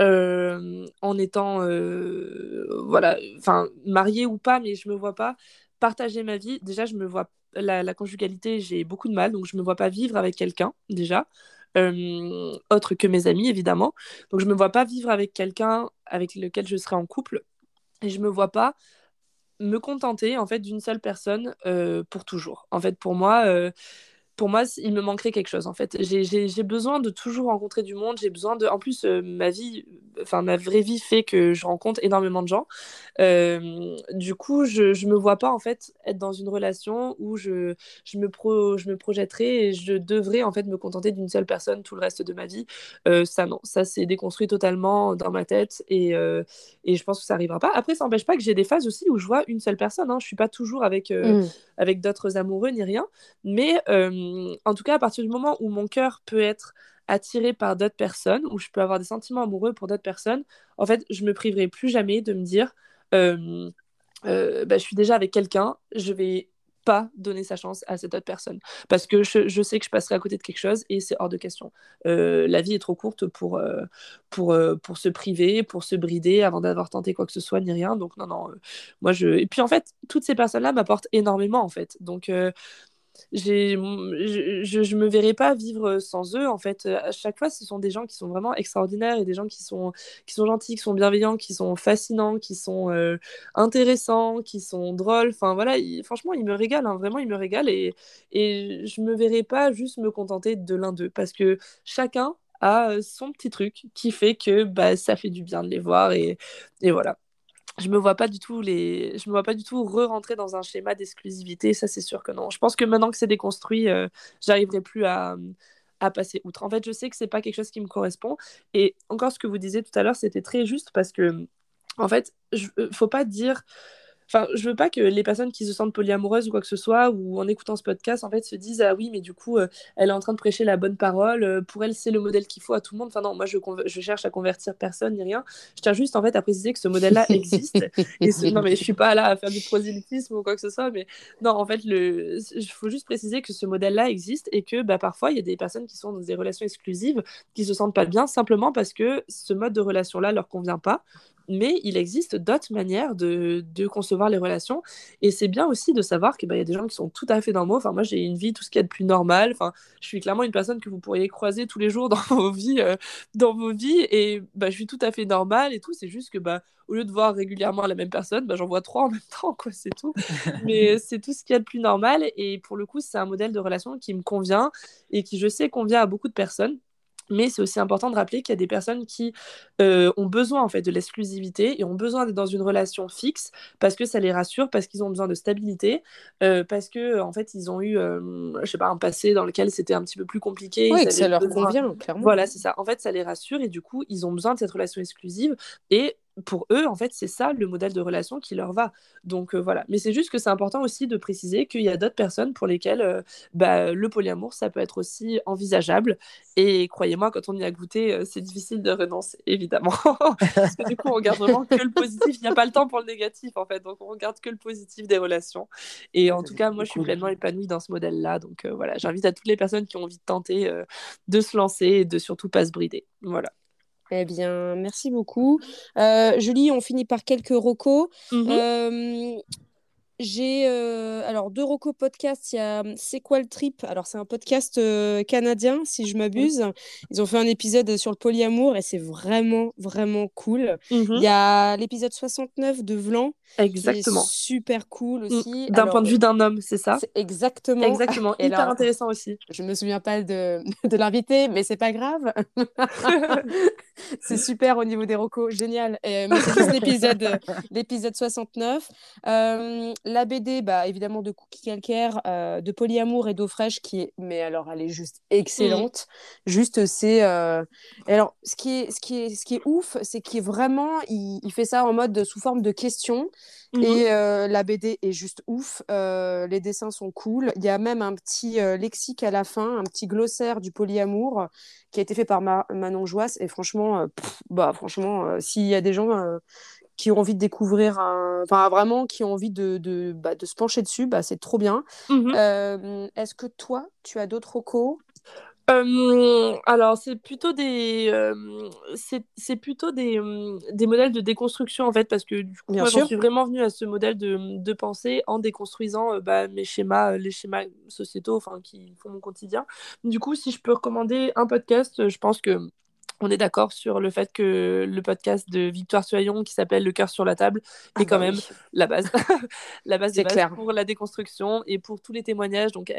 Speaker 3: euh, en étant euh, voilà mariée ou pas mais je me vois pas partager ma vie. Déjà je me vois la, conjugalité j'ai beaucoup de mal donc je me vois pas vivre avec quelqu'un déjà autre que mes amis évidemment. Donc je me vois pas vivre avec quelqu'un avec lequel je serai en couple et je me vois pas me contenter en fait d'une seule personne pour toujours. En fait pour moi pour moi, il me manquerait quelque chose en fait. J'ai besoin de toujours rencontrer du monde. J'ai besoin de. En plus, euh, ma vie, enfin ma vraie vie fait que je rencontre énormément de gens. Euh, du coup, je, je me vois pas en fait être dans une relation où je, je me pro, je me projetterai et je devrais en fait me contenter d'une seule personne tout le reste de ma vie. Euh, ça non, ça c'est déconstruit totalement dans ma tête et, et je pense que ça arrivera pas. Après, ça n'empêche pas que j'ai des phases aussi où je vois une seule personne. Hein. Je suis pas toujours avec mmh. avec d'autres amoureux ni rien, mais en tout cas, à partir du moment où mon cœur peut être attiré par d'autres personnes, où je peux avoir des sentiments amoureux pour d'autres personnes, en fait, je me priverai plus jamais de me dire, euh, euh, bah, je suis déjà avec quelqu'un, je vais pas donner sa chance à cette autre personne parce que je, sais que je passerai à côté de quelque chose et c'est hors de question. Euh, la vie est trop courte pour, pour, pour se priver, pour se brider avant d'avoir tenté quoi que ce soit ni rien. Donc non, non, moi je... Et puis en fait, toutes ces personnes-là m'apportent énormément en fait. Donc je, je me verrais pas vivre sans eux. En fait, à chaque fois, ce sont des gens qui sont vraiment extraordinaires et des gens qui sont, qui sont gentils, qui sont bienveillants, qui sont fascinants, qui sont euh, intéressants, qui sont drôles. Enfin voilà, franchement, ils me régalent. Hein. vraiment, ils me régalent et, et je me verrais pas juste me contenter de l'un d'eux parce que chacun a son petit truc qui fait que bah, ça fait du bien de les voir et, et voilà je me vois pas du tout les je me vois pas du tout re-rentrer dans un schéma d'exclusivité ça c'est sûr que non. Je pense que maintenant que c'est déconstruit euh, j'arriverai plus à, à passer outre. En fait je sais que c'est pas quelque chose qui me correspond. Et encore ce que vous disiez tout à l'heure c'était très juste parce que en fait je, euh, faut pas dire enfin, je veux pas que les personnes qui se sentent polyamoureuses ou quoi que ce soit, ou en écoutant ce podcast, en fait, se disent ah oui, mais du coup, euh, elle est en train de prêcher la bonne parole. euh, pour elle, c'est le modèle qu'il faut à tout le monde. Enfin non, moi, je, cherche à convertir personne ni rien. Je tiens juste en fait à préciser que ce modèle-là existe. Et ce- non, mais je suis pas là à faire du prosélytisme ou quoi que ce soit, mais non, en fait, le... il faut juste préciser que ce modèle-là existe et que bah, parfois, il y a des personnes qui sont dans des relations exclusives qui se sentent pas bien simplement parce que ce mode de relation-là leur convient pas. Mais il existe d'autres manières de, de concevoir les relations. Et c'est bien aussi de savoir qu'il bah, y a des gens qui sont tout à fait normaux. Enfin, moi, j'ai une vie, tout ce qu'il y a de plus normal. Enfin, je suis clairement une personne que vous pourriez croiser tous les jours dans vos vies. euh, dans vos vies et bah, je suis tout à fait normale et tout. C'est juste que bah, au lieu de voir régulièrement la même personne, j'en vois trois en même temps, quoi, c'est tout. Mais c'est tout ce qu'il y a de plus normal. Et pour le coup, c'est un modèle de relation qui me convient et qui, je sais, convient à beaucoup de personnes. Mais c'est aussi important de rappeler qu'il y a des personnes qui euh, ont besoin en fait de l'exclusivité et ont besoin d'être dans une relation fixe parce que ça les rassure, parce qu'ils ont besoin de stabilité, euh, parce que en fait ils ont eu, euh, je sais pas, un passé dans lequel c'était un petit peu plus compliqué.
Speaker 2: Oui, que ça leur
Speaker 3: besoin-
Speaker 2: convient, clairement.
Speaker 3: Voilà, c'est ça. En fait, ça les rassure et du coup, ils ont besoin de cette relation exclusive. Et pour eux, en fait, c'est ça le modèle de relation qui leur va. Donc euh, voilà. Mais c'est juste que c'est important aussi de préciser qu'il y a d'autres personnes pour lesquelles euh, bah, le polyamour, ça peut être aussi envisageable. Et croyez-moi, quand on y a goûté, euh, c'est difficile de renoncer, évidemment. Parce que du coup, on regarde vraiment que le positif. Il n'y a pas le temps pour le négatif, en fait. Donc on regarde que le positif des relations. Et en tout cas, moi, je suis pleinement épanouie dans ce modèle-là. Donc voilà, j'invite à toutes les personnes qui ont envie de tenter de se lancer et de surtout pas se brider. Voilà.
Speaker 2: Eh bien, merci beaucoup. Euh, Julie, on finit par quelques recos.
Speaker 3: Mhm.
Speaker 2: Euh, j'ai euh, alors deux recos podcasts. Il y a C'est quoi le trip? Alors, c'est un podcast euh, canadien, si je m'abuse. Ils ont fait un épisode sur le polyamour et c'est vraiment, vraiment cool.
Speaker 3: Mhm.
Speaker 2: Il y a l'épisode 69 de Vlan, qui
Speaker 3: Exactement.
Speaker 2: est super cool
Speaker 3: Mm.
Speaker 2: aussi.
Speaker 3: D'un point de vue d'un homme, c'est ça?
Speaker 2: exactement.
Speaker 3: Exactement.
Speaker 2: Et
Speaker 3: Hyper intéressant aussi.
Speaker 2: Je me souviens pas de, de l'invité, mais c'est pas grave. c'est super au niveau des recos, génial. Euh, c'est juste l'épisode, euh, l'épisode 69. La BD, bah, évidemment, de Cookie Calcaire, euh, de Polyamour et d'eau fraîche, qui est, mais alors, elle est juste excellente. Juste, c'est. euh, alors, ce qui est, ce qui est, ce qui est ouf, c'est qu'il vraiment, il, il fait ça en mode sous forme de questions.
Speaker 3: Mhm.
Speaker 2: Et euh, la BD est juste ouf. Euh, les dessins sont cool. Il y a même un petit lexique à la fin, un petit glossaire du polyamour qui a été fait par Ma- Manon Joisse. Et franchement, pff, bah, franchement s'il y a des gens qui ont envie de découvrir, un... enfin vraiment qui ont envie de, de, bah, de se pencher dessus, bah, c'est trop bien.
Speaker 3: Mhm.
Speaker 2: Euh, Est-ce que toi, tu as d'autres recos?
Speaker 3: Euh, alors, c'est plutôt des, euh, c'est, plutôt des, euh, des modèles de déconstruction en fait, parce que du coup,
Speaker 2: Bien
Speaker 3: moi, j'en
Speaker 2: sûr.
Speaker 3: suis vraiment venue à ce modèle de, de pensée en déconstruisant bah, mes schémas, euh, les schémas sociétaux, enfin, qui font mon quotidien. Du coup, si je peux recommander un podcast, je pense que on est d'accord sur le fait que le podcast de Victoire Soyon qui s'appelle Le cœur sur la table est quand même la base, la base des
Speaker 2: C'est
Speaker 3: bases
Speaker 2: clair.
Speaker 3: pour la déconstruction et pour tous les témoignages. Donc,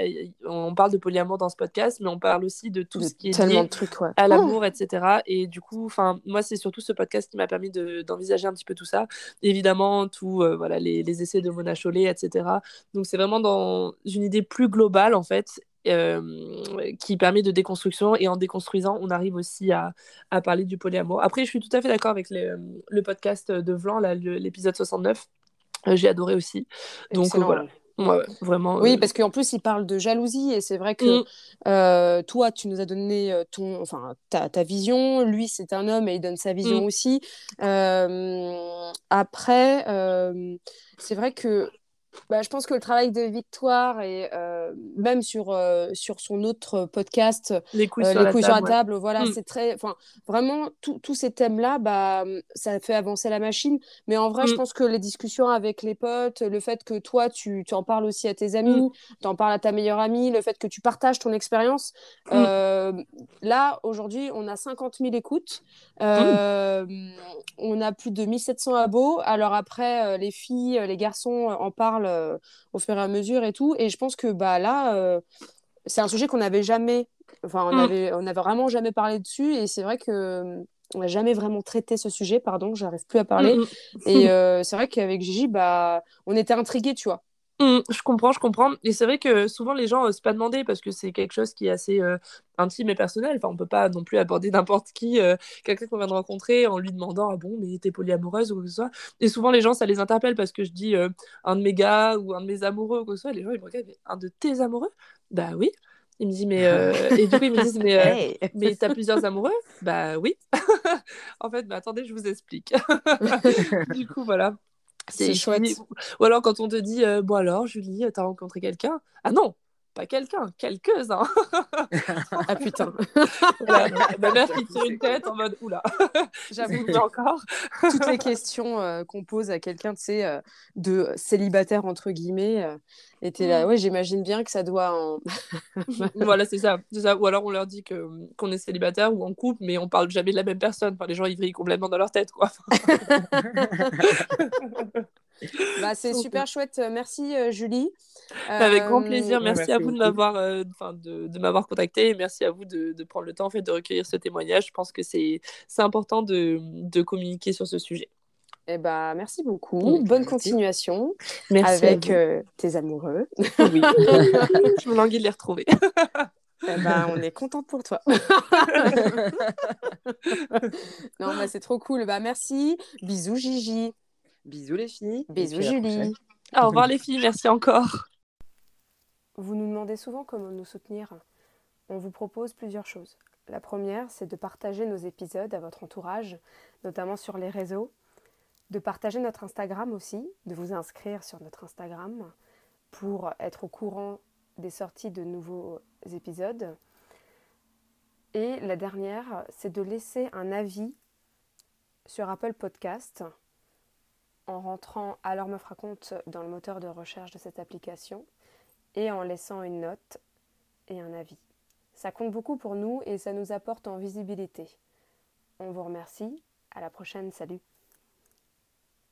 Speaker 3: on parle de polyamour dans ce podcast, mais on parle aussi de tout ce qui est lié
Speaker 2: de trucs, ouais.
Speaker 3: à
Speaker 2: Oh
Speaker 3: l'amour, etc. Et du coup, enfin, moi, c'est surtout ce podcast qui m'a permis de- d'envisager un petit peu tout ça. Évidemment, tout, euh, voilà, les, les essais de Mona Chollet, etc. Donc, c'est vraiment dans une idée plus globale, en fait, euh, qui permet de déconstruction. Et en déconstruisant, on arrive aussi à, à parler du polyamour. Après, je suis tout à fait d'accord avec les, euh, le podcast de Vlan, l'épisode 69. Euh, J'ai adoré aussi. Donc,
Speaker 2: Excellent,
Speaker 3: voilà.
Speaker 2: ouais.
Speaker 3: Ouais, ouais, vraiment.
Speaker 2: Oui,
Speaker 3: euh,
Speaker 2: parce qu'en plus, il parle de jalousie et c'est vrai que
Speaker 3: Mm.
Speaker 2: euh, toi, tu nous as donné ton, enfin, ta, ta vision. Lui, c'est un homme et il donne sa vision
Speaker 3: Mm.
Speaker 2: aussi. Euh, après, c'est vrai que bah, je pense que le travail de Victoire et euh, même sur, euh, sur son autre podcast,
Speaker 3: les couilles
Speaker 2: euh,
Speaker 3: sur
Speaker 2: les
Speaker 3: la
Speaker 2: couilles sur la
Speaker 3: table. ouais.
Speaker 2: voilà,
Speaker 3: Mm.
Speaker 2: c'est très, enfin, vraiment, tous ces thèmes-là, bah, ça fait avancer la machine. Mais en vrai, je
Speaker 3: Mm.
Speaker 2: pense que les discussions avec les potes, le fait que toi, tu, tu en parles aussi à tes amis, tu en parles à ta meilleure amie, le fait que tu partages ton expérience, euh, là, aujourd'hui, on a 50 000 écoutes, euh, on a plus de 1700 abos. Alors après, euh, les filles, euh, les garçons euh, en parlent euh, au fur et à mesure et tout. Et je pense que bah, là, euh, c'est un sujet qu'on n'avait jamais, enfin, on
Speaker 3: Mm.
Speaker 2: avait, on n'avait vraiment jamais parlé dessus. Et c'est vrai que euh, on n'a jamais vraiment traité ce sujet, pardon, j'arrive plus à parler.
Speaker 3: Mm, mm.
Speaker 2: Et euh, c'est vrai qu'avec Gigi, bah, on était intrigués, tu vois.
Speaker 3: Mmh, je comprends, je comprends. Et c'est vrai que souvent les gens n'osent pas demander parce que c'est quelque chose qui est assez euh, intime et personnel. Enfin, on peut pas non plus aborder n'importe qui, euh, quelqu'un qu'on vient de rencontrer, en lui demandant Ah bon, mais t'es polyamoureuse ou quoi que ce soit. Et souvent les gens, ça les interpelle parce que je dis euh, un de mes gars ou un de mes amoureux ou quoi que ce soit. Et les gens, ils me regardent Un de tes amoureux? Bah oui. Il me dit mais et du coup ils me disent mais mais t'as plusieurs amoureux? Bah oui en fait mais attendez je vous explique du coup voilà
Speaker 2: c'est chouette.
Speaker 3: Ou alors quand on te dit, euh, bon alors Julie, t'as rencontré quelqu'un? Ah non, pas quelqu'un, quelques-uns.
Speaker 2: ah putain.
Speaker 3: ma mère qui tire une tête en mode oula.
Speaker 2: J'avoue encore. Toutes les questions euh, qu'on pose à quelqu'un, tu sais, euh, de célibataire entre guillemets, euh, étaient là. Ouais, j'imagine bien que ça doit. En...
Speaker 3: voilà, c'est ça, ça. Ou alors on leur dit que qu'on est célibataire ou en couple, mais on parle jamais de la même personne. Enfin, les gens ils vrillent complètement dans leur tête, quoi.
Speaker 2: bah, c'est super chouette. Merci Julie.
Speaker 3: Avec grand plaisir. Merci, à vous de m'avoir, euh, de, de m'avoir contacté et merci à vous de, de, prendre le temps en fait, de recueillir ce témoignage. Je pense que c'est, c'est important de, de communiquer sur ce sujet.
Speaker 2: Eh bah, merci beaucoup. Bonne continuation merci avec euh, tes amoureux. Oui.
Speaker 3: Je me languis de les retrouver.
Speaker 2: Eh ben, on est contente pour toi. non, bah, c'est trop cool. Bah, merci. Bisous, Gigi.
Speaker 1: Bisous, les filles.
Speaker 2: Bisous, Julie.
Speaker 3: Au revoir, les filles. Merci encore.
Speaker 2: Vous nous demandez souvent comment nous soutenir. On vous propose plusieurs choses. La première, c'est de partager nos épisodes à votre entourage, notamment sur les réseaux, de partager notre Instagram aussi, de vous inscrire sur notre Instagram pour être au courant des sorties de nouveaux épisodes. Et la dernière, c'est de laisser un avis sur Apple Podcast en rentrant Alors Meuf Raconte dans le moteur de recherche de cette application et en laissant une note et un avis. Ça compte beaucoup pour nous et ça nous apporte en visibilité. On vous remercie. À la prochaine. Salut.